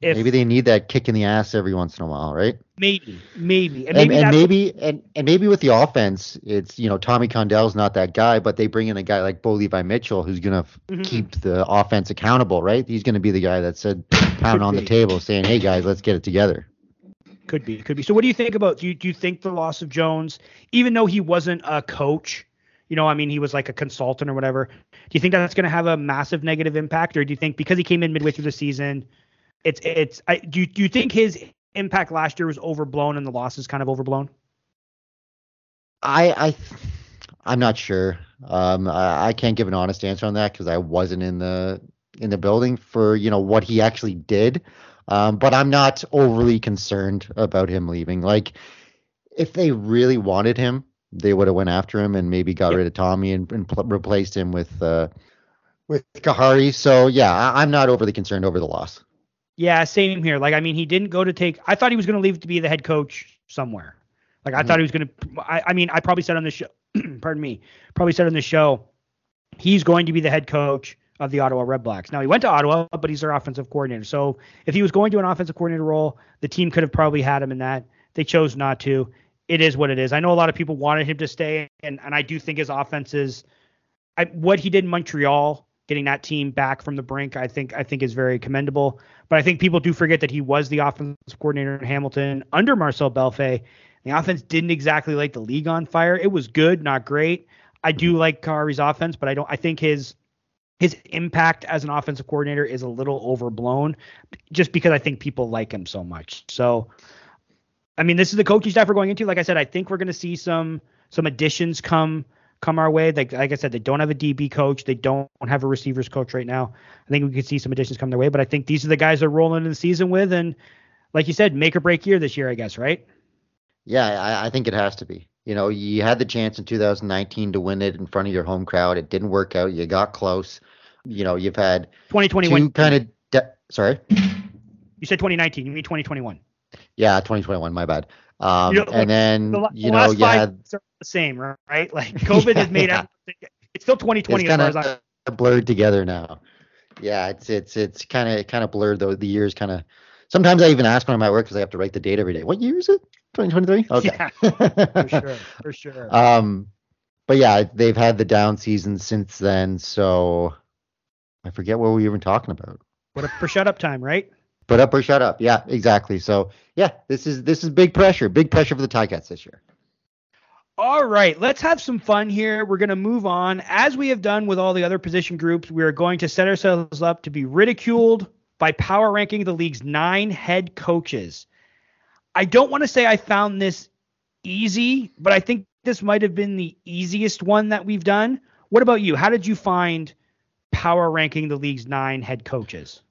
if maybe they need that kick in the ass every once in a while, right? maybe maybe and And maybe and that's maybe and, and maybe with the offense, it's you know Tommy Condell's not that guy, but they bring in a guy like Bo Levi Mitchell who's gonna Mhm. keep the offense accountable, right? He's gonna be the guy that said pound on the table, saying, "Hey guys, let's get it together." Could be, could be. So what do you think about do you do you think the loss of Jones, even though he wasn't a coach, you know, I mean he was like a consultant or whatever, do you think that's gonna have a massive negative impact? Or do you think because he came in midway through the season, it's it's I do you do you think his impact last year was overblown and the loss is kind of overblown? I I I'm not sure. Um, I, I can't give an honest answer on that because I wasn't in the in the building for you know what he actually did. Um, but I'm not overly concerned about him leaving. Like, if they really wanted him, they would have went after him and maybe got Yep. rid of Tommy and, and pl- replaced him with uh, with Khari. So yeah, I, I'm not overly concerned over the loss. Yeah, same here. Like, I mean, he didn't go to take. I thought he was going to leave to be the head coach somewhere. Like, I Mhm. thought he was going to. I, I mean, I probably said on the show. pardon me. Probably said on the show, he's going to be the head coach of the Ottawa Redblacks. Now he went to Ottawa, but he's their offensive coordinator. So if he was going to an offensive coordinator role, the team could have probably had him in that. They chose not to. It is what it is. I know a lot of people wanted him to stay, and and I do think his offenses. I, what he did in Montreal, getting that team back from the brink, I think I think is very commendable. But I think people do forget that he was the offensive coordinator in Hamilton under Marcel Bellefeuille. The offense didn't exactly light the league on fire. It was good, not great. I do like Khari's offense, but I don't. I think his his impact as an offensive coordinator is a little overblown, just because I think people like him so much. So, I mean, this is the coaching staff we're going into. Like I said, I think we're going to see some some additions come come our way. Like like I said, they don't have a DB coach. They don't have a receivers coach right now. I think we could see some additions come their way. But I think these are the guys they're rolling in the season with, and like you said, make or break year this year, I guess, right? Yeah, I, I think it has to be. You know, you had the chance in 2019 to win it in front of your home crowd. It didn't work out. You got close. You know, you've had 2021. two kind of. De- sorry. You said 2019. You mean 2021? Yeah, 2021. My bad. Um, You know, and then The, you the know you had the same, right? Like COVID has made Yeah. It's still 2020 it's as kind far as I'm. of blurred together now. Yeah, it's it's it's kind of kind of blurred though. The years kind of. Sometimes I even ask when I'm at work because I have to write the date every day. What year is it? 2023. Okay. Yeah, for sure, for sure. Um, but yeah, they've had the down season since then. So I forget what we were even talking about. What up for shut up time, right? Put up or shut up. Yeah, exactly. So yeah, this is this is big pressure. Big pressure for the Ticats this year. All right, let's have some fun here. We're going to move on. As we have done with all the other position groups, we are going to set ourselves up to be ridiculed by power ranking the league's nine head coaches. I don't want to say I found this easy, but I think this might have been the easiest one that we've done. What about you? How did you find power ranking the league's nine head coaches?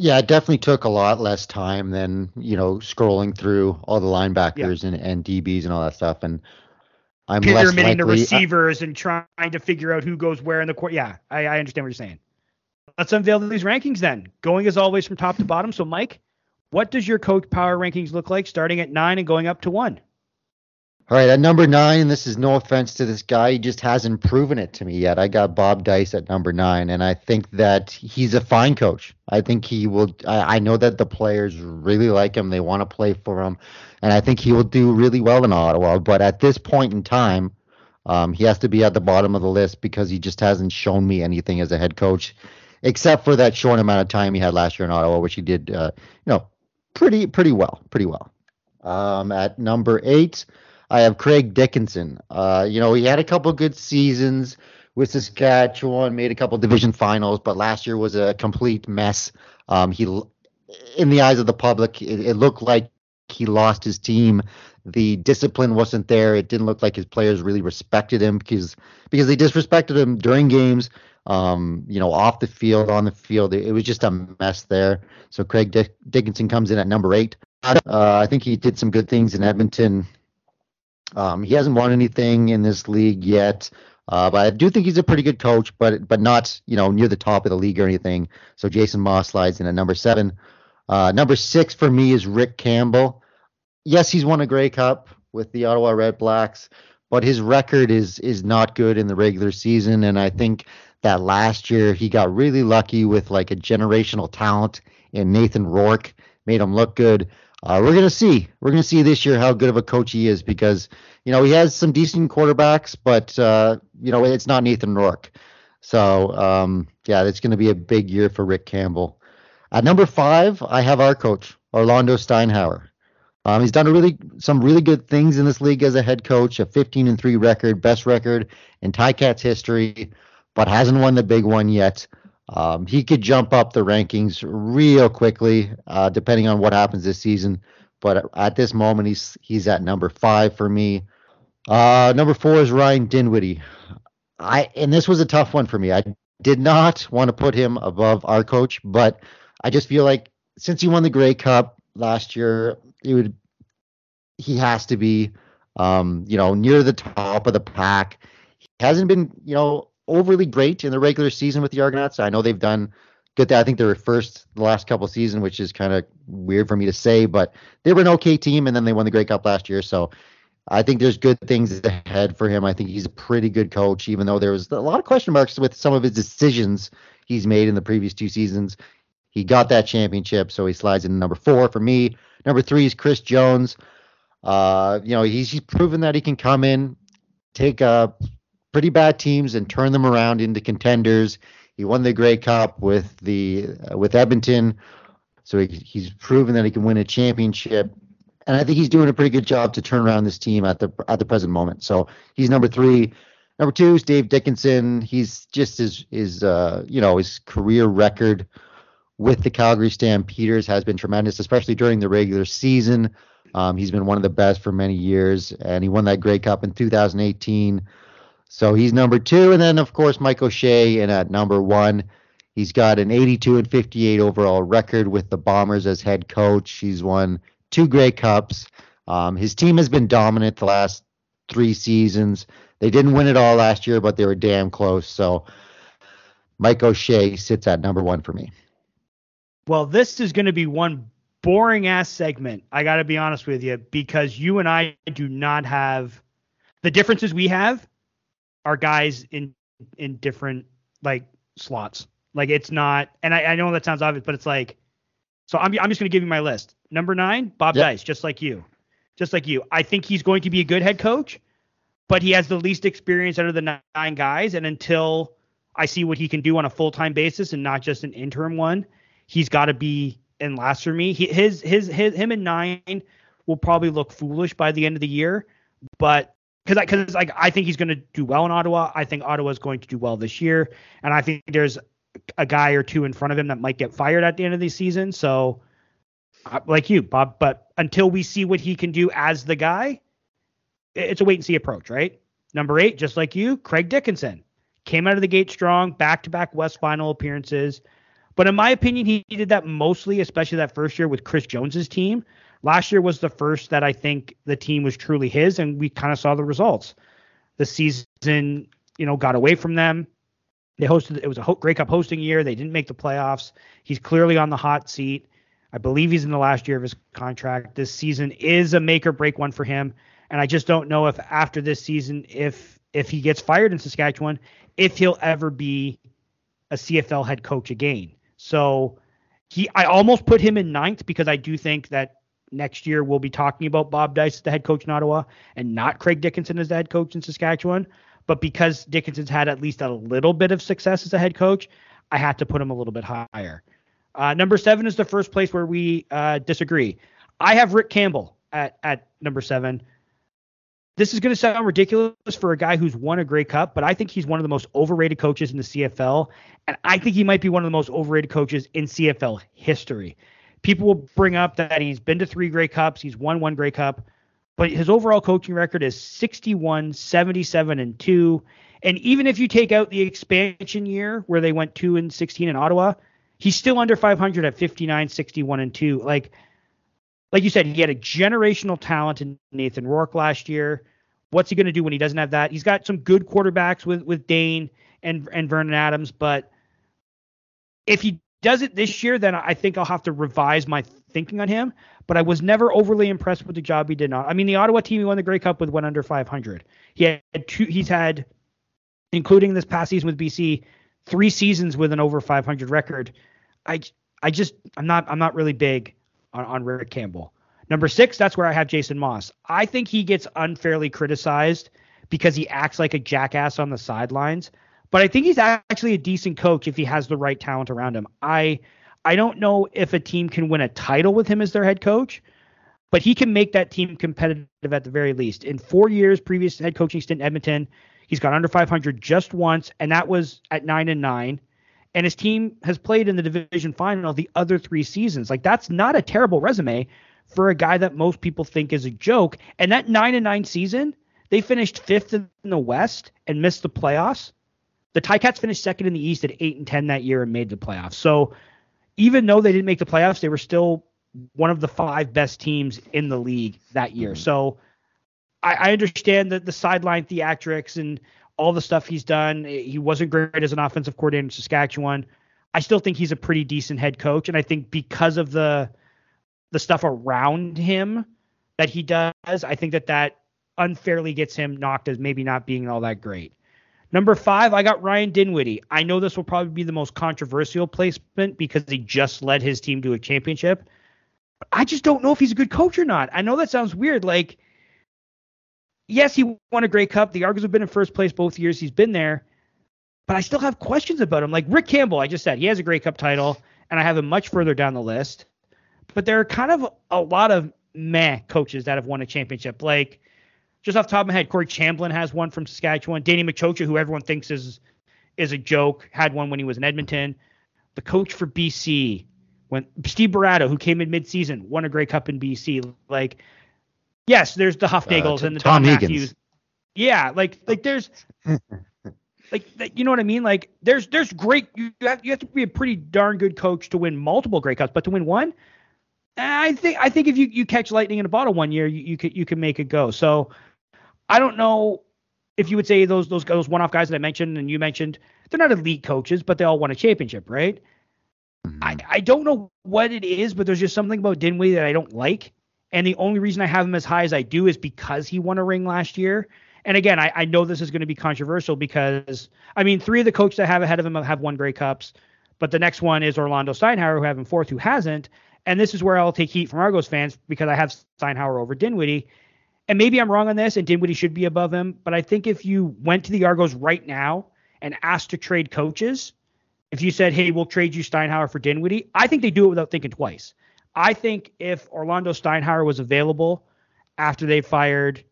Yeah, it definitely took a lot less time than, you know, scrolling through all the linebackers yeah. and, and DBs and all that stuff. And I'm pyramiding the uh, receivers and trying to figure out who goes where in the court. Yeah, I, I understand what you're saying. Let's unveil these rankings then. Going as always from top to bottom. So, Mike, what does your coach power rankings look like starting at nine and going up to one? All right, at number nine, this is no offense to this guy, he just hasn't proven it to me yet. I got Bob Dyce at number nine, and I think that he's a fine coach. I think he will. I, I know that the players really like him; they want to play for him, and I think he will do really well in Ottawa. But at this point in time, um, he has to be at the bottom of the list because he just hasn't shown me anything as a head coach, except for that short amount of time he had last year in Ottawa, which he did, uh, you know, pretty pretty well, pretty well. Um, at number eight. I have Craig Dickenson. Uh, you know, he had a couple good seasons with Saskatchewan, made a couple division finals, but last year was a complete mess. Um, he, in the eyes of the public, it, it looked like he lost his team. The discipline wasn't there. It didn't look like his players really respected him because because they disrespected him during games. Um, you know, off the field, on the field, it, it was just a mess there. So Craig Dick- Dickenson comes in at number eight. Uh, I think he did some good things in Edmonton um, he hasn't won anything in this league yet, uh, but I do think he's a pretty good coach, but but not you know near the top of the league or anything. So Jason Maas slides in at number seven. Uh, number six for me is Rick Campbell. Yes, he's won a Grey Cup with the Ottawa Red Blacks, but his record is is not good in the regular season, and I think that last year he got really lucky with like a generational talent in Nathan Rourke, made him look good. Uh, we're gonna see. We're gonna see this year how good of a coach he is because you know he has some decent quarterbacks, but uh, you know it's not Nathan Rourke. So um, yeah, it's gonna be a big year for Rick Campbell. At number five, I have our coach Orlando Steinhauer. Um, he's done really some really good things in this league as a head coach, a 15 and three record, best record in Ticats history, but hasn't won the big one yet. Um, he could jump up the rankings real quickly, uh, depending on what happens this season. But at this moment, he's he's at number five for me. Uh, number four is Ryan Dinwiddie. I and this was a tough one for me. I did not want to put him above our coach, but I just feel like since he won the Grey Cup last year, he would he has to be um, you know near the top of the pack. He hasn't been you know overly great in the regular season with the Argonauts. I know they've done good. I think they were first the last couple seasons, which is kind of weird for me to say, but they were an okay team, and then they won the Grey Cup last year. So I think there's good things ahead for him. I think he's a pretty good coach, even though there was a lot of question marks with some of his decisions he's made in the previous two seasons. He got that championship, so he slides in number four for me. Number three is Chris Jones. Uh, you know, he's, he's proven that he can come in, take a pretty bad teams and turn them around into contenders. He won the Grey Cup with the uh, with Edmonton, so he, he's proven that he can win a championship. And I think he's doing a pretty good job to turn around this team at the at the present moment. So he's number three. Number two is Dave Dickenson. He's just his his uh, you know his career record with the Calgary Stampeders has been tremendous, especially during the regular season. Um, he's been one of the best for many years, and he won that Grey Cup in 2018 so he's number two, and then of course Mike O'Shea in at number one. He's got an 82 and 58 overall record with the Bombers as head coach. He's won two Grey Cups. Um, his team has been dominant the last three seasons. They didn't win it all last year, but they were damn close. So Mike O'Shea sits at number one for me. Well, this is going to be one boring ass segment. I got to be honest with you because you and I do not have the differences we have are guys in in different like slots. Like it's not, and I, I know that sounds obvious, but it's like, so I'm I'm just gonna give you my list. Number nine, Bob yep. Dyce, just like you, just like you. I think he's going to be a good head coach. but he has the least experience out of the nine guys. And until I see what he can do on a full time basis and not just an interim one, he's got to be in last for me. He, his his his him and nine will probably look foolish by the end of the year, but because I because like I think he's going to do well in Ottawa. I think Ottawa is going to do well this year, and I think there's a guy or two in front of him that might get fired at the end of the season. So, like you, Bob, but until we see what he can do as the guy, it's a wait and see approach, right? Number eight, just like you, Craig Dickenson came out of the gate strong, back to back West final appearances. But in my opinion, he did that mostly, especially that first year with Chris Jones's team. Last year was the first that I think the team was truly his, and we kind of saw the results. The season, you know, got away from them. They hosted it was a Grey Cup hosting year. They didn't make the playoffs. He's clearly on the hot seat. I believe he's in the last year of his contract. This season is a make or break one for him, and I just don't know if after this season, if if he gets fired in Saskatchewan, if he'll ever be a CFL head coach again. So he, I almost put him in ninth because I do think that next year we'll be talking about Bob Dyce as the head coach in Ottawa and not Craig Dickenson as the head coach in Saskatchewan. But because Dickenson's had at least a little bit of success as a head coach, I had to put him a little bit higher. Uh, number seven is the first place where we uh, disagree. I have Rick Campbell at at number seven. This is going to sound ridiculous for a guy who's won a Grey Cup, but I think he's one of the most overrated coaches in the CFL, and I think he might be one of the most overrated coaches in CFL history. People will bring up that he's been to three Grey Cups, he's won one Grey Cup, but his overall coaching record is 61, 77, and 2. And even if you take out the expansion year where they went 2 and 16 in Ottawa, he's still under 500 at 59, 61, and 2. Like, like you said, he had a generational talent in Nathan Rourke last year. What's he going to do when he doesn't have that? He's got some good quarterbacks with with Dane and and Vernon Adams, but if he does it this year, then I think I'll have to revise my thinking on him. But I was never overly impressed with the job he did not. I mean, the Ottawa team he won the Grey Cup with went under 500. He had two. He's had, including this past season with BC, three seasons with an over 500 record. I I just I'm not I'm not really big on, on Rick Campbell. Number six, that's where I have Jason Maas. I think he gets unfairly criticized because he acts like a jackass on the sidelines. But I think he's actually a decent coach if he has the right talent around him. I I don't know if a team can win a title with him as their head coach, but he can make that team competitive at the very least. In four years, previous head coaching stint in Edmonton, he's got under 500 just once, and that was at nine and nine and his team has played in the division final the other three seasons. Like that's not a terrible resume for a guy that most people think is a joke. And that nine and nine season, they finished fifth in the West and missed the playoffs. The Ticats finished second in the East at eight and ten that year and made the playoffs. So even though they didn't make the playoffs, they were still one of the five best teams in the league that year. Mm-hmm. So I, I understand that the sideline theatrics and all the stuff he's done. He wasn't great as an offensive coordinator in Saskatchewan. I still think he's a pretty decent head coach, and I think because of the the stuff around him that he does, I think that that unfairly gets him knocked as maybe not being all that great. Number five, I got Ryan Dinwiddie. I know this will probably be the most controversial placement because he just led his team to a championship. I just don't know if he's a good coach or not. I know that sounds weird. Like yes, he won a Grey Cup. The Argos have been in first place both years he's been there, but I still have questions about him. Like Rick Campbell, I just said he has a Grey Cup title, and I have him much further down the list. But there are kind of a lot of meh coaches that have won a championship. Like just off the top of my head, Corey Chamblin has one from Saskatchewan. Danny Maciocia, who everyone thinks is is a joke, had one when he was in Edmonton. The coach for BC, when Steve Buratto, who came in midseason, won a Grey Cup in BC. Like Yes, there's the Hufnagels uh, and the Tom, Tom Matthews. Yeah, like like there's like you know what I mean? Like there's there's great you have you have to be a pretty darn good coach to win multiple Grey Cups, but to win one, I think I think if you, you catch lightning in a bottle one year, you, you can you can make it go. So I don't know if you would say those those those one off guys that I mentioned and you mentioned, they're not elite coaches, but they all won a championship, right? Mm-hmm. I, I don't know what it is, but there's just something about Dinwiddie that I don't like. And the only reason I have him as high as I do is because he won a ring last year. And again, I, I know this is going to be controversial because I mean, three of the coaches I have ahead of him have won Grey Cups, but the next one is Orlando Steinhauer, who have him fourth, who hasn't. And this is where I'll take heat from Argos fans because I have Steinhauer over Dinwiddie. And maybe I'm wrong on this, and Dinwiddie should be above him, but I think if you went to the Argos right now and asked to trade coaches, if you said, "Hey, we'll trade you Steinhauer for Dinwiddie," I think they do it without thinking twice. I think if Orlando Steinhauer was available after they fired,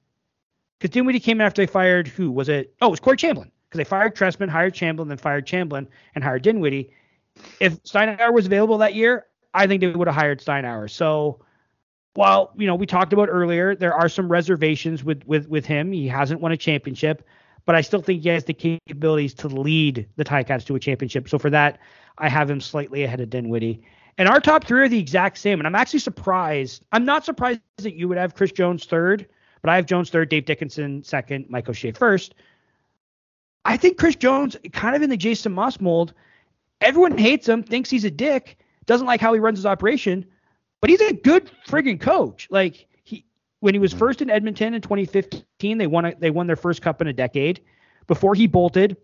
because Dinwiddie came in after they fired who was it? Oh, it was Corey Chamblin because they fired Trestman, hired Chamblin, then fired Chamblin and hired Dinwiddie. If Steinhauer was available that year, I think they would have hired Steinhauer. So while you know we talked about earlier, there are some reservations with with with him. He hasn't won a championship, but I still think he has the capabilities to lead the Ticats to a championship. So for that, I have him slightly ahead of Dinwiddie. And our top three are the exact same. And I'm actually surprised. I'm not surprised that you would have Chris Jones third, but I have Jones third, Dave Dickenson second, Mike O'Shea first. I think Chris Jones, kind of in the Jason Maas mold, everyone hates him, thinks he's a dick, doesn't like how he runs his operation, but he's a good friggin' coach. Like he, when he was mm-hmm. first in Edmonton in 2015, they won a, they won their first cup in a decade. Before he bolted,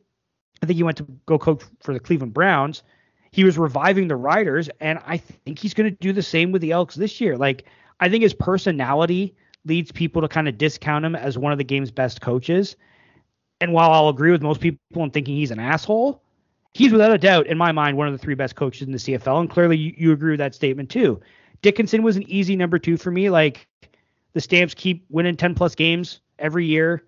I think he went to go coach for the Cleveland Browns. He was reviving the Riders, and I think he's going to do the same with the Elks this year. Like I think his personality leads people to kind of discount him as one of the game's best coaches. And while I'll agree with most people in thinking he's an asshole, he's without a doubt, in my mind, one of the three best coaches in the CFL. And clearly, you, you agree with that statement too. Dickenson was an easy number two for me. Like the Stamps keep winning 10 plus games every year.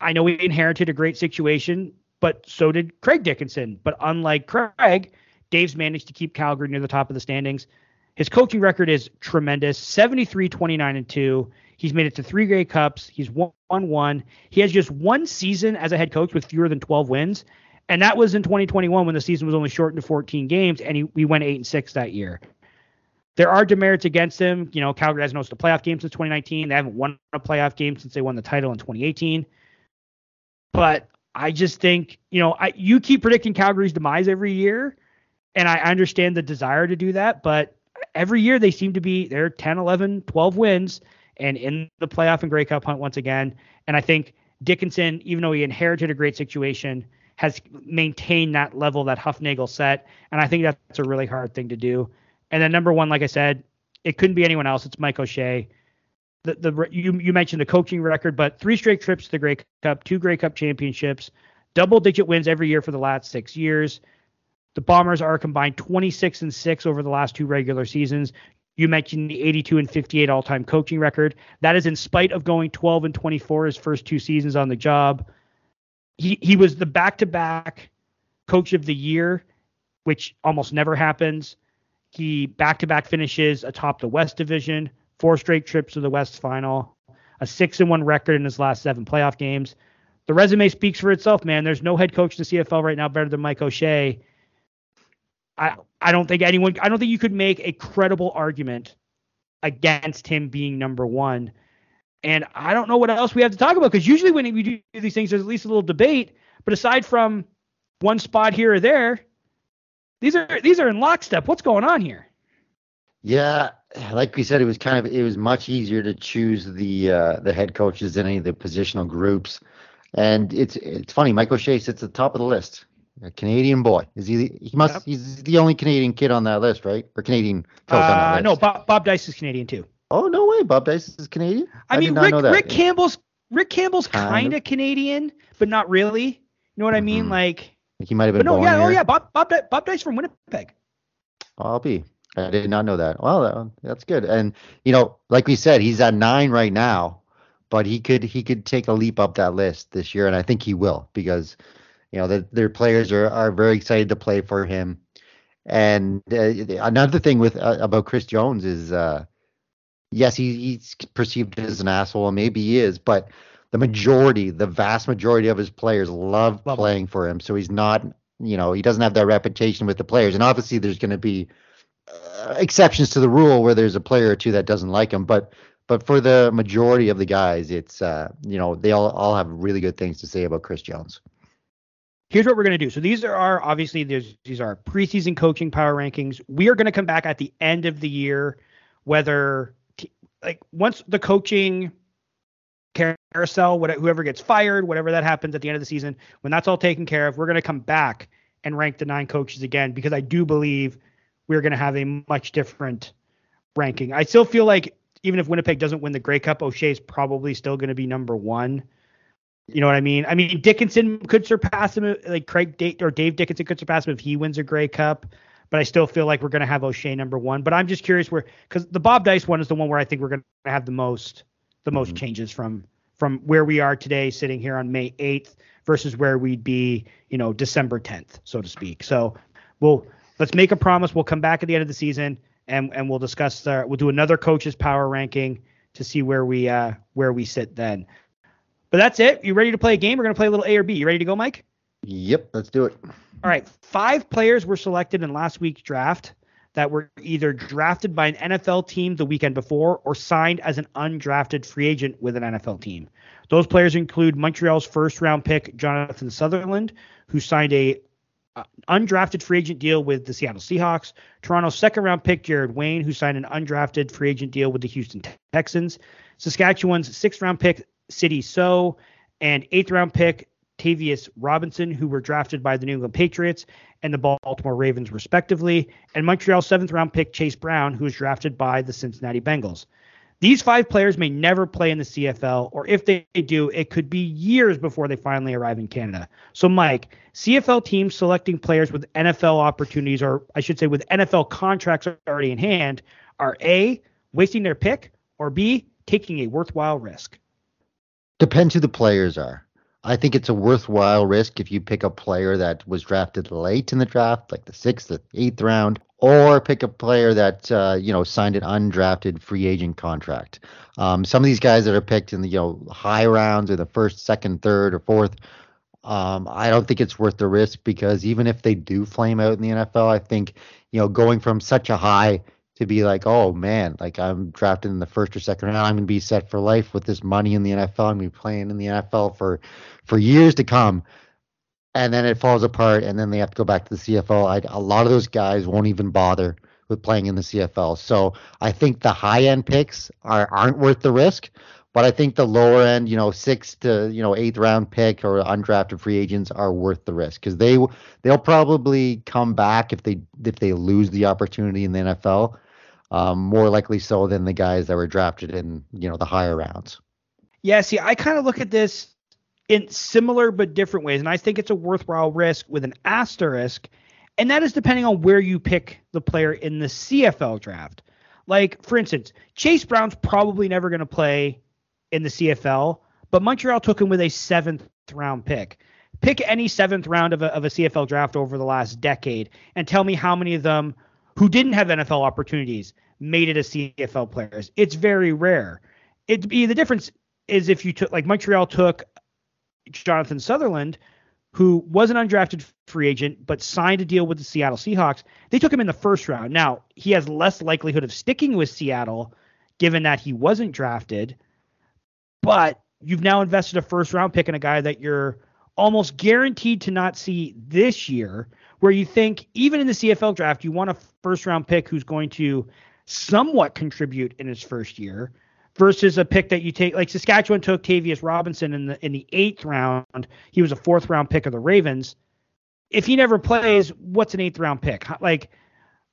I know we inherited a great situation, but so did Craig Dickenson. But unlike Craig, Dave's managed to keep Calgary near the top of the standings. His coaching record is tremendous 73, 29, and 2. He's made it to three Grey Cups. He's won one. He has just one season as a head coach with fewer than 12 wins. And that was in 2021 when the season was only shortened to 14 games, and he, we went eight and six that year. There are demerits against him. You know, Calgary hasn't hosted a playoff game since 2019. They haven't won a playoff game since they won the title in 2018. But I just think, you know, I, you keep predicting Calgary's demise every year, and I understand the desire to do that. But every year they seem to be they're 10, 11, 12 wins and in the playoff and Grey Cup hunt once again. And I think Dickenson, even though he inherited a great situation, has maintained that level that Hufnagel set, and I think that's a really hard thing to do. And then number one, like I said, it couldn't be anyone else. It's Mike O'Shea. The the you you mentioned the coaching record, but three straight trips to the Grey Cup, two Grey Cup championships, double digit wins every year for the last six years. The Bombers are combined 26 and 6 over the last two regular seasons. You mentioned the 82 and 58 all-time coaching record. That is in spite of going 12 and 24 his first two seasons on the job he he was the back-to-back coach of the year, which almost never happens. He back-to-back finishes atop the West Division, four straight trips to the West Final, a six and one record in his last seven playoff games. The resume speaks for itself, man. There's no head coach in the CFL right now better than Mike O'Shea. I I don't think anyone I don't think you could make a credible argument against him being number one. And I don't know what else we have to talk about because usually when we do these things, there's at least a little debate. But aside from one spot here or there, these are these are in lockstep. What's going on here? Yeah, like we said, it was kind of it was much easier to choose the uh, the head coaches than any of the positional groups. And it's it's funny, Michael O'Shea sits at the top of the list. A Canadian boy. Is he? He must. Yep. He's the only Canadian kid on that list, right? Or Canadian coach uh, on that uh, list. No, Bob, Bob Dyce is Canadian too. Oh no way, Bob Dyce is Canadian. I, I mean, Rick, Rick Campbell's Rick Campbell's kind of Canadian, but not really. You know what I mean? Mm-hmm. Like he might have been. But no, yeah, here. oh yeah, Bob Bob Bob Dyce from Winnipeg. I'll be. I did not know that. Well, that, that's good. And you know, like we said, he's at nine right now, but he could he could take a leap up that list this year, and I think he will because you know the, their players are are very excited to play for him. And uh, another thing with uh, about Chris Jones is uh, yes, he, he's perceived as an asshole, and maybe he is, but the majority, the vast majority of his players love, love playing him. for him. So he's not, you know, he doesn't have that reputation with the players. And obviously, there's going to be uh, exceptions to the rule where there's a player or two that doesn't like him, but but for the majority of the guys, it's uh, you know, they all all have really good things to say about Chris Jones. Here's what we're going to do. So these are our obviously these are preseason coaching power rankings. We are going to come back at the end of the year, whether like once the coaching carousel, whatever, whoever gets fired, whatever that happens at the end of the season, when that's all taken care of, we're going to come back and rank the nine coaches again because I do believe we're going to have a much different ranking. I still feel like even if Winnipeg doesn't win the Grey Cup, O'Shea is probably still going to be number one. You know what I mean? I mean, Dickenson could surpass him, like Craig D- or Dave Dickenson could surpass him if he wins a Grey Cup. But I still feel like we're going to have O'Shea number one. But I'm just curious where, because the Bob Dyce one is the one where I think we're going to have the most, the most mm-hmm. changes from from where we are today, sitting here on May 8th, versus where we'd be, you know, December 10th, so to speak. So we'll let's make a promise. We'll come back at the end of the season and and we'll discuss. The, we'll do another coaches power ranking to see where we uh where we sit then. But that's it. You ready to play a game? We're gonna play a little A or B. You ready to go, Mike? Yep, let's do it. All right. Five players were selected in last week's draft that were either drafted by an NFL team the weekend before or signed as an undrafted free agent with an NFL team. Those players include Montreal's first round pick, Jonathan Sutherland, who signed a uh, undrafted free agent deal with the Seattle Seahawks. Toronto's second round pick, Jared Wayne, who signed an undrafted free agent deal with the Houston Texans. Saskatchewan's sixth round pick, Sidy Sow, and eighth round pick, Tavius Robinson, who were drafted by the New England Patriots and the Baltimore Ravens, respectively, and Montreal's seventh round pick, Chase Brown, who was drafted by the Cincinnati Bengals. These five players may never play in the CFL, or if they do, it could be years before they finally arrive in Canada. So, Mike, CFL teams selecting players with NFL opportunities, or I should say with NFL contracts already in hand, are A, wasting their pick, or B, taking a worthwhile risk? Depends who the players are. I think it's a worthwhile risk if you pick a player that was drafted late in the draft, like the sixth, the eighth round, or pick a player that uh, you know signed an undrafted free agent contract. Um, some of these guys that are picked in the you know high rounds or the first, second, third, or fourth, um, I don't think it's worth the risk because even if they do flame out in the NFL, I think you know going from such a high to be like, oh man, like I'm drafted in the first or second round, I'm gonna be set for life with this money in the NFL. I'm gonna be playing in the NFL for for years to come. And then it falls apart, and then they have to go back to the CFL. I, a lot of those guys won't even bother with playing in the CFL. So I think the high end picks are aren't worth the risk. But I think the lower end, you know, sixth to you know eighth round pick or undrafted free agents are worth the risk because they they'll probably come back if they if they lose the opportunity in the NFL um, more likely so than the guys that were drafted in you know the higher rounds. Yeah, see, I kind of look at this in similar but different ways, and I think it's a worthwhile risk with an asterisk, and that is depending on where you pick the player in the CFL draft. Like, for instance, Chase Brown's probably never going to play in the CFL, but Montreal took him with a seventh round pick. Pick any seventh round of a, of a CFL draft over the last decade and tell me how many of them who didn't have NFL opportunities made it as CFL players. It's very rare. It'd be the difference is if you took like Montreal took Jonathan Sutherland, who was an undrafted free agent but signed a deal with the Seattle Seahawks. They took him in the first round. Now he has less likelihood of sticking with Seattle, given that he wasn't drafted. But you've now invested a first round pick in a guy that you're almost guaranteed to not see this year where you think even in the CFL draft, you want a first round pick who's going to somewhat contribute in his first year versus a pick that you take like Saskatchewan took Tavius Robinson in the in the eighth round. He was a fourth round pick of the Ravens. If he never plays, what's an eighth round pick? Like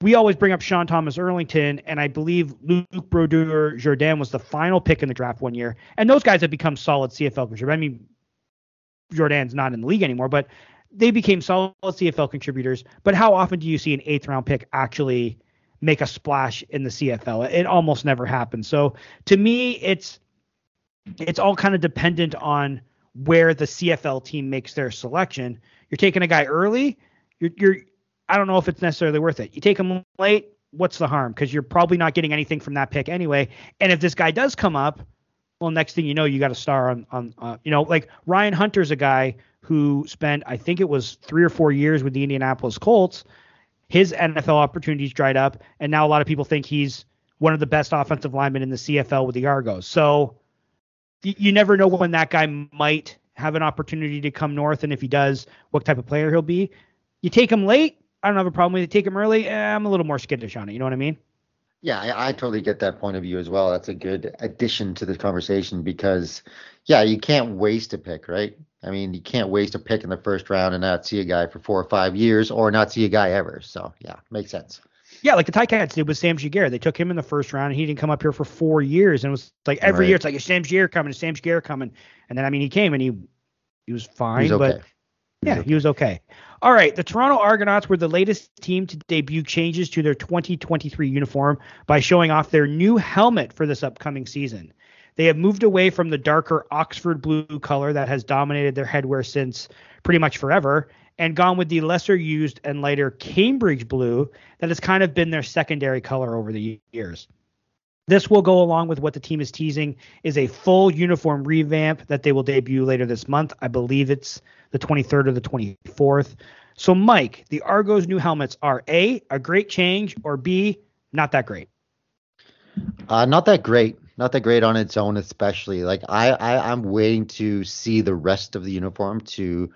we always bring up Sean Thomas Erlington, and I believe Luc Brodeur Jourdain was the final pick in the draft one year. And those guys have become solid CFL contributors. I mean, Jourdain's not in the league anymore, but they became solid CFL contributors. But how often do you see an eighth round pick actually make a splash in the CFL? It almost never happens. So to me, it's it's all kind of dependent on where the CFL team makes their selection. You're taking a guy early, you're, you're I don't know if it's necessarily worth it. You take him late, what's the harm? Because you're probably not getting anything from that pick anyway. And if this guy does come up, well, next thing you know, you got a star on on uh, you know like Ryan Hunter's a guy who spent, I think it was three or four years with the Indianapolis Colts. His NFL opportunities dried up, and now a lot of people think he's one of the best offensive linemen in the CFL with the Argos. So you never know when that guy might have an opportunity to come north, and if he does, what type of player he'll be. You take him late, I don't have a problem with it. Take him early, eh, I'm a little more skittish on it. You know what I mean? Yeah, I, I, totally get that point of view as well. That's a good addition to the conversation because, yeah, you can't waste a pick, right? I mean, you can't waste a pick in the first round and not see a guy for four or five years or not see a guy ever. So, yeah, makes sense. Yeah, like the Ticats did with Sam Giguère. They took him in the first round, and he didn't come up here for four years. And it was like every Right. year, it's like, is Sam Giguère coming? Is Sam Giguère coming? And then, I mean, he came and he he was fine, He's okay. Yeah, he was okay. All right, the Toronto Argonauts were the latest team to debut changes to their 2023 uniform by showing off their new helmet for this upcoming season. They have moved away from the darker Oxford blue color that has dominated their headwear since pretty much forever and gone with the lesser used and lighter Cambridge blue that has kind of been their secondary color over the years. This will go along with what the team is teasing is a full uniform revamp that they will debut later this month. I believe it's the 23rd or the 24th. So, Mike, the Argos new helmets are A, a great change, or B, not that great. Uh, not that great. Not that great on its own, especially. Like I, I, I'm waiting to see the rest of the uniform to,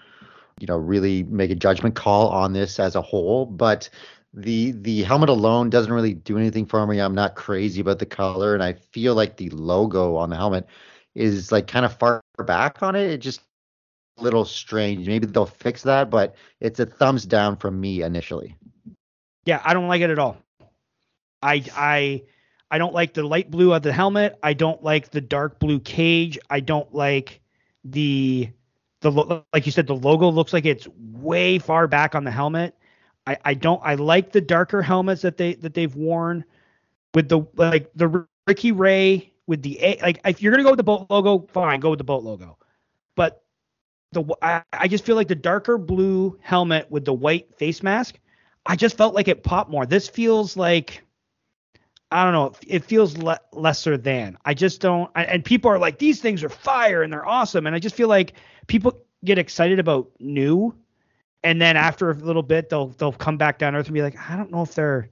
you know, really make a judgment call on this as a whole. But the the helmet alone doesn't really do anything for me. I'm not crazy about the color, and I feel like the logo on the helmet is like kind of far back on it. It just a little strange. Maybe they'll fix that, but it's a thumbs down from me initially. Yeah, I don't like it at all. I I I don't like the light blue of the helmet. I don't like the dark blue cage. I don't like the the like you said the logo looks like it's way far back on the helmet. I I don't I like the darker helmets that they that they've worn with the like the Ricky Ray with the A like if you're gonna go with the boat logo, fine, go with the boat logo. But the I, I just feel like the darker blue helmet with the white face mask, I just felt like it popped more. This feels like I don't know. It feels le- lesser than. I just don't. I, and people are like, these things are fire and they're awesome. And I just feel like people get excited about new, and then after a little bit, they'll they'll come back down earth and be like, I don't know if they're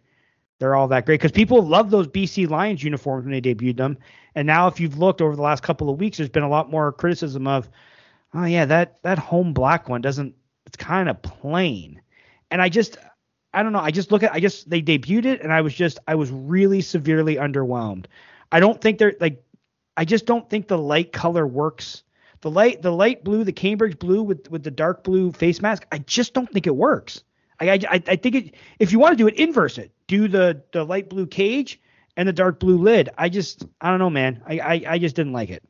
they're all that great because people love those BC Lions uniforms when they debuted them. And now, if you've looked over the last couple of weeks, there's been a lot more criticism of, oh yeah, that that home black one doesn't. It's kind of plain. And I just I don't know. I just look at I just they debuted it and I was just I was really severely underwhelmed. I don't think they're like I just don't think the light color works. The light the light blue, the Cambridge blue with with the dark blue face mask, I just don't think it works. I I, I think it if you want to do it, inverse it. Do the the light blue cage and the dark blue lid. I just I don't know, man. I I, I just didn't like it.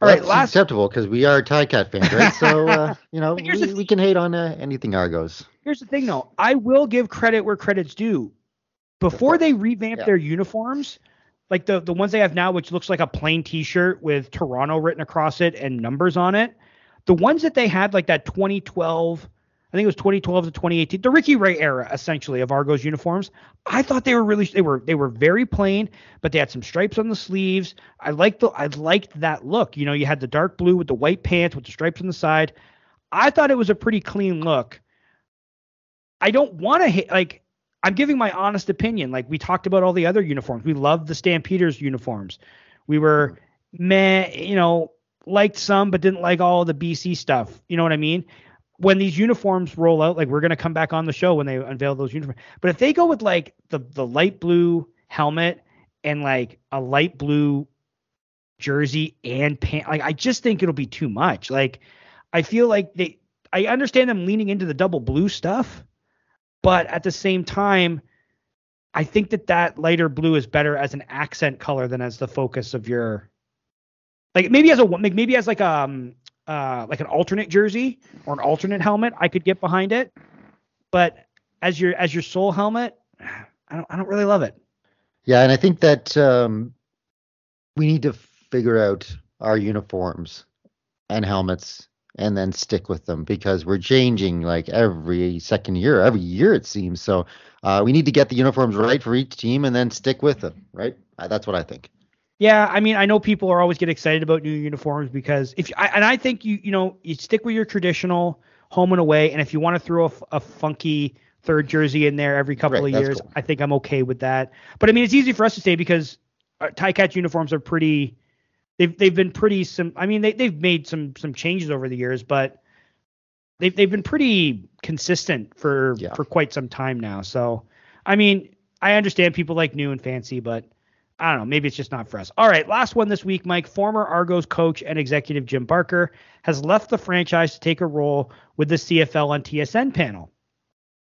All Well, right, that's last acceptable because we are Cat fans, right? So uh, you know But here's the we, we can hate on uh, anything Argos. here's the thing though. I will give credit where credit's due. Before they revamped Yeah. their uniforms, like the the ones they have now, which looks like a plain T-shirt with Toronto written across it and numbers on it, the ones that they had like that 2012, I think it was 2012 to 2018, the Ricky Ray era essentially of Argos uniforms. I thought they were really they were they were very plain, but they had some stripes on the sleeves. I liked the I liked that look. You know, you had the dark blue with the white pants with the stripes on the side. I thought it was a pretty clean look. I don't want to hit like I'm giving my honest opinion. Like we talked about all the other uniforms. We loved the Stampeders uniforms. We were mm-hmm. meh, you know, liked some but didn't like all the BC stuff. You know what I mean? When these uniforms roll out, like we're gonna come back on the show when they unveil those uniforms. But if they go with like the the light blue helmet and like a light blue jersey and pant, like I just think it'll be too much. Like I feel like they I understand them leaning into the double blue stuff, but at the same time, I think that that lighter blue is better as an accent color than as the focus of your like maybe as a maybe as like um uh like an alternate jersey or an alternate helmet I could get behind it, but as your as your sole helmet, I don't I don't really love it. Yeah, and I think that um, we need to figure out our uniforms and helmets and then stick with them because we're changing like every second year, every year it seems. So uh, we need to get the uniforms right for each team and then stick with them, right? Uh, that's what I think. Yeah, I mean, I know people are always get excited about new uniforms because if I, and I think you you know you stick with your traditional home and away, and if you want to throw a funky third jersey in there every couple Right, of years, cool. I think I'm okay with that. But I mean, it's easy for us to say because uh, Cats uniforms are pretty. They've they've been pretty some. I mean, they they've made some some changes over the years, but they've they've been pretty consistent for Yeah. for quite some time now. So, I mean, I understand people like new and fancy, but I don't know. Maybe it's just not for us. All right, last one this week, Mike. Former Argos coach and executive Jim Barker has left the franchise to take a role with the CFL on TSN panel.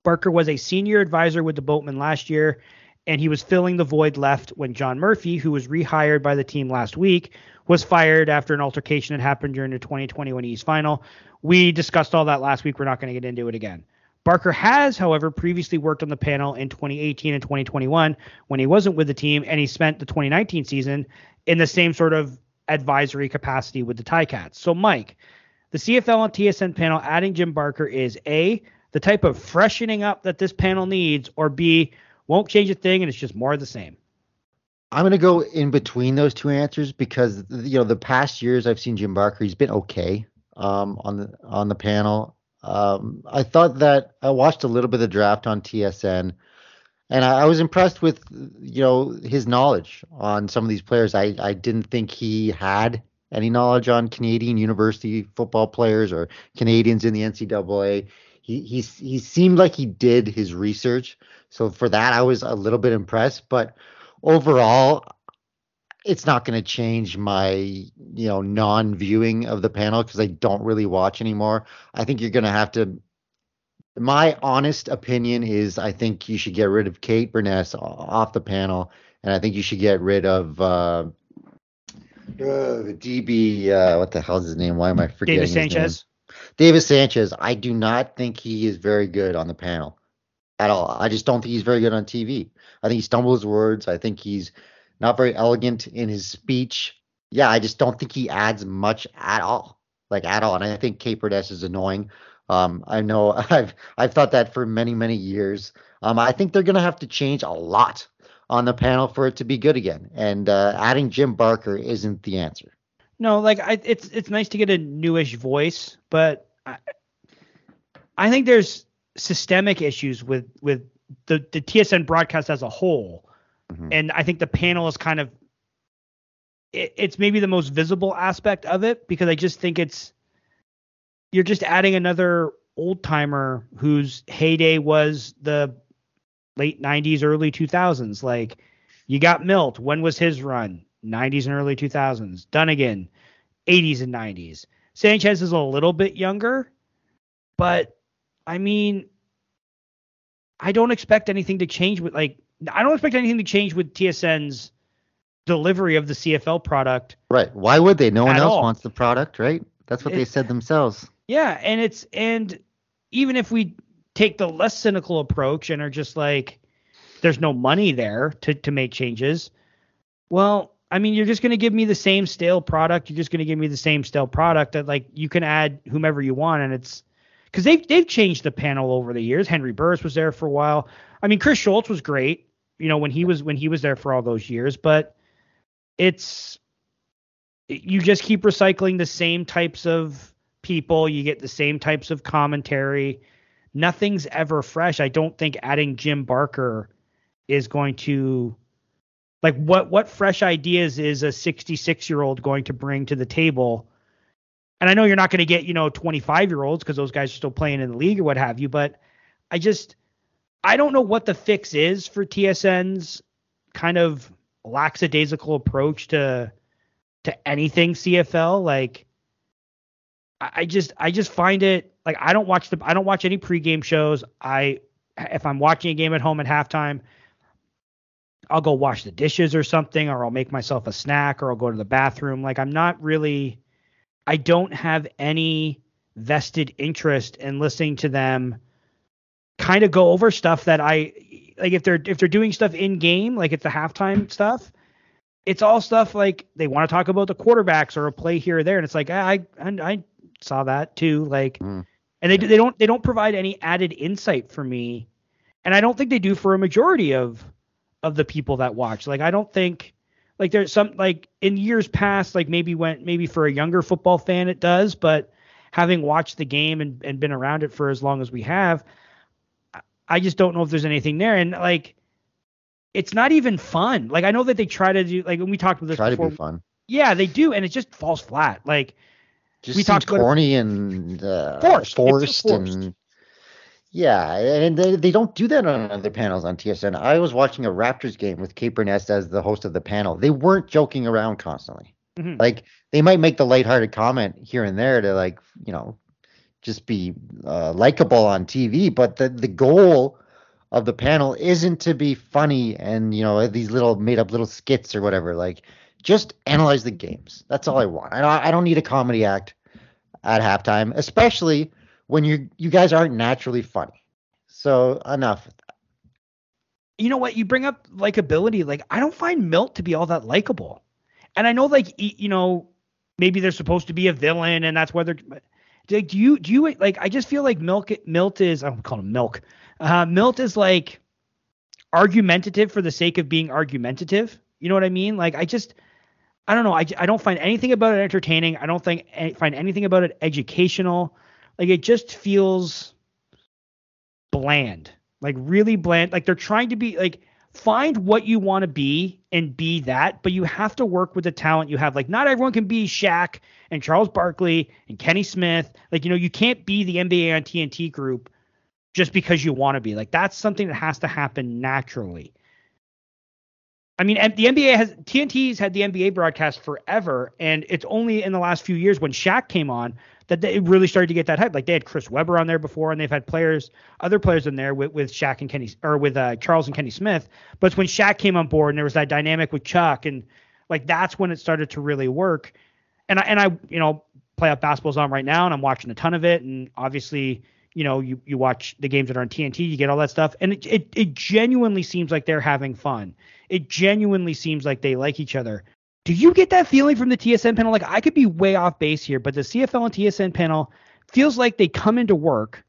Barker was a senior advisor with the Boatmen last year, and he was filling the void left when John Murphy, who was rehired by the team last week, was fired after an altercation that happened during the 2021 East Final. We discussed all that last week. We're not going to get into it again. Barker has, however, previously worked on the panel in 2018 and 2021 when he wasn't with the team, and he spent the 2019 season in the same sort of advisory capacity with the Ticats. So, Mike, the CFL and TSN panel adding Jim Barker is A, the type of freshening up that this panel needs, or B, won't change a thing and it's just more of the same. I'm gonna go in between those two answers because you know the past years I've seen Jim Barker, he's been okay um, on the on the panel. Um, I thought that I watched a little bit of the draft on TSN, and I, I, was impressed with you know his knowledge on some of these players. I I didn't think he had any knowledge on Canadian university football players or Canadians in the NCAA. He he he seemed like he did his research, so for that I was a little bit impressed. But overall, it's not going to change my you know non-viewing of the panel because I don't really watch anymore. I think you're going to have to. My honest opinion is I think you should get rid of Kate Beirness off the panel, and I think you should get rid of uh, uh, the DB. Uh, what the hell is his name? Why am I forgetting? Davis Sanchez. Davis Sanchez. I do not think he is very good on the panel at all. I just don't think he's very good on TV. I think he stumbles words. I think he's not very elegant in his speech. Yeah, I just don't think he adds much at all, like at all. And I think Kate Beirness is annoying. Um, I know I've I've thought that for many many years. Um, I think they're gonna have to change a lot on the panel for it to be good again. And uh, adding Jim Barker isn't the answer. No, like I, it's it's nice to get a newish voice, but I, I think there's systemic issues with with the the TSN broadcast as a whole Mm-hmm. And I think the panel is kind of it, it's maybe the most visible aspect of it because I just think it's you're just adding another old timer whose heyday was the late 90s, early 2000s. Like you got Milt. When was his run? 90s and early 2000s. Dunigan, 80s and 90s. Sanchez is a little bit younger, but I mean, I don't expect anything to change with like I don't expect anything to change with TSN's delivery of the CFL product. Right. Why would they? No one else all. wants the product, right? That's what it, they said themselves. Yeah, and it's and even if we take the less cynical approach and are just like there's no money there to to make changes, well, I mean, you're just going to give me the same stale product. You're just going to give me the same stale product that like you can add whomever you want, and it's because they've they've changed the panel over the years. Henry Burris was there for a while. I mean, Chris Schultz was great you know, when he was when he was there for all those years, but it's you just keep recycling the same types of people, you get the same types of commentary. Nothing's ever fresh. I don't think adding Jim Barker is going to like what what fresh ideas is a 66 year old going to bring to the table and i know you're not going to get you know 25 year olds because those guys are still playing in the league or what have you but i just I don't know what the fix is for TSN's kind of lackadaisical approach to to anything CFL. Like I just I just find it like I don't watch the I don't watch any pregame shows. I if I'm watching a game at home at halftime, I'll go wash the dishes or something, or I'll make myself a snack, or I'll go to the bathroom. Like I'm not really I don't have any vested interest in listening to them kind of go over stuff that I like if they're if they're doing stuff in game, like it's the halftime stuff. It's all stuff like they want to talk about the quarterbacks or a play here or there, and it's like I I, I saw that too, like, mm. and they they don't they don't provide any added insight for me, and I don't think they do for a majority of of the people that watch. Like I don't think like there's some like in years past, like maybe when maybe for a younger football fan it does, but having watched the game and, and been around it for as long as we have, I just don't know if there's anything there. And like, it's not even fun. Like I know that they try to do like when we talked about this try before. to be fun. Yeah, they do, and it just falls flat. Like just we talked corny about, and uh, forced, forced, forced. and yeah, and they, they don't do that on other panels on TSN. I was watching a Raptors game with Kate Beirness as the host of the panel. They weren't joking around constantly. Mm-hmm. Like they might make the lighthearted comment here and there to like you know just be uh, likable on TV. But the the goal of the panel isn't to be funny and you know these little made up little skits or whatever. Like just analyze the games. That's all I want. I I don't need a comedy act at halftime, especially when you you guys aren't naturally funny. So enough. You know what? You bring up likability. Like I don't find Milt to be all that likable. And I know like you know maybe they're supposed to be a villain and that's why they're do you do you like I just feel like Milk Milt is I'm calling him Milk. Uh, Milt is like argumentative for the sake of being argumentative. You know what I mean? Like I just I don't know. I, I don't find anything about it entertaining. I don't think find anything about it educational. Like it just feels bland. Like really bland. Like they're trying to be like find what you want to be and be that, but you have to work with the talent you have. Like not everyone can be Shaq and Charles Barkley and Kenny Smith. Like you know, you can't be the NBA on TNT group just because you want to be. Like that's something that has to happen naturally. I mean, the NBA has TNT's had the NBA broadcast forever, and it's only in the last few years when Shaq came on that they really started to get that hype. Like they had Chris Webber on there before, and they've had players, other players in there with, with Shaq and Kenny, or with uh, Charles and Kenny Smith. But it's when Shaq came on board, and there was that dynamic with Chuck, and like that's when it started to really work. And I and I, you know, playoff basketball's on right now, and I'm watching a ton of it, and obviously you know, you, you watch the games that are on TNT, you get all that stuff. And it, it, it genuinely seems like they're having fun. It genuinely seems like they like each other. Do you get that feeling from the TSN panel? Like I could be way off base here, but the CFL and TSN panel feels like they come into work,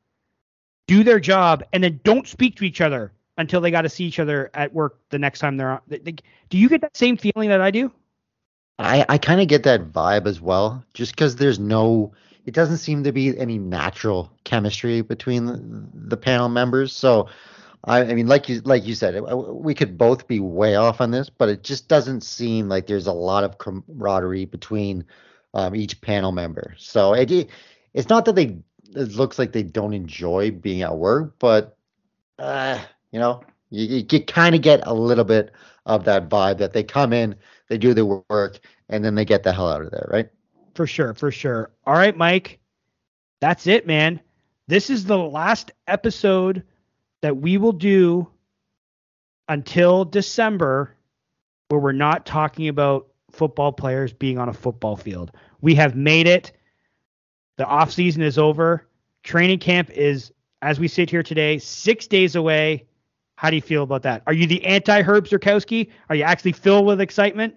do their job, and then don't speak to each other until they got to see each other at work the next time they're on. Do you get that same feeling that I do? I, I kind of get that vibe as well, just because there's no it doesn't seem to be any natural chemistry between the, the panel members. So, I, I, mean, like you like you said, we could both be way off on this, but it just doesn't seem like there's a lot of camaraderie between um, each panel member. So it it's not that they it looks like they don't enjoy being at work, but uh, you know, you, you kind of get a little bit of that vibe that they come in, they do their work, and then they get the hell out of there, right? For sure, for sure. All right, Mike. That's it, man. This is the last episode that we will do until December where we're not talking about football players being on a football field. We have made it. The off season is over. Training camp is, as we sit here today, six days away. How do you feel about that? Are you the anti Herb Zurkowsky? Are you actually filled with excitement?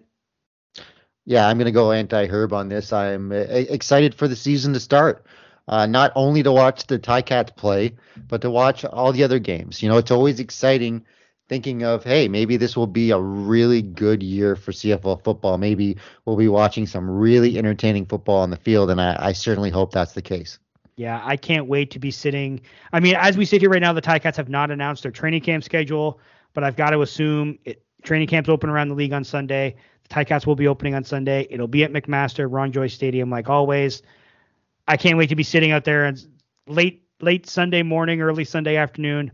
Yeah, I'm going to go anti Herb on this. I'm uh, excited for the season to start. Uh, not only to watch the Ticats play, but to watch all the other games. You know, it's always exciting thinking of, hey, maybe this will be a really good year for CFL football. Maybe we'll be watching some really entertaining football on the field, and I, I certainly hope that's the case. Yeah, I can't wait to be sitting. I mean, as we sit here right now, the Ticats have not announced their training camp schedule, but I've got to assume it, training camps open around the league on Sunday. The Ticats will be opening on Sunday. It'll be at McMaster, Ron Joyce Stadium, like always. I can't wait to be sitting out there and late late Sunday morning, early Sunday afternoon.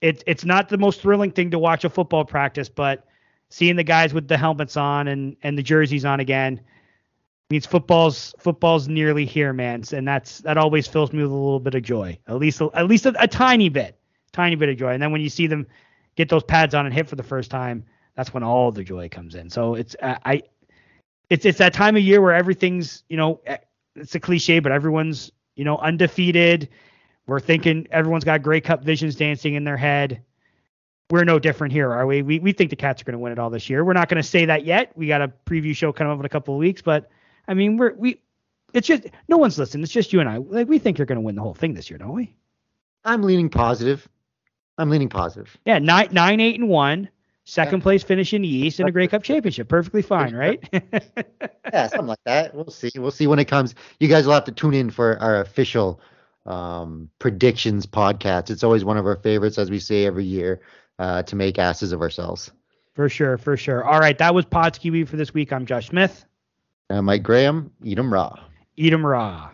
It's it's not the most thrilling thing to watch a football practice, but seeing the guys with the helmets on and and the jerseys on again means football's football's nearly here, man. And that's that always fills me with a little bit of joy, at least at least a, a tiny bit, tiny bit of joy. And then when you see them get those pads on and hit for the first time, that's when all the joy comes in. So it's I it's it's that time of year where everything's you know it's a cliche, but everyone's you know undefeated. We're thinking everyone's got Grey Cup visions dancing in their head. We're no different here, are we? We we think the Cats are going to win it all this year. We're not going to say that yet. We got a preview show coming up in a couple of weeks, but I mean we're we. It's just no one's listening. It's just you and I. Like we think you're going to win the whole thing this year, don't we? I'm leaning positive. I'm leaning positive. Yeah, nine nine eight and one second place finish in the East and a Grey Cup championship. Perfectly fine, right? yeah, something like that. We'll see. We'll see when it comes. You guys will have to tune in for our official um, predictions podcast. It's always one of our favorites, as we say every year, uh, to make asses of ourselves. For sure, for sure. All right, that was Podski Week for this week. I'm Josh Smith. I'm Mike Graham. Eat 'em raw. Eat 'em raw.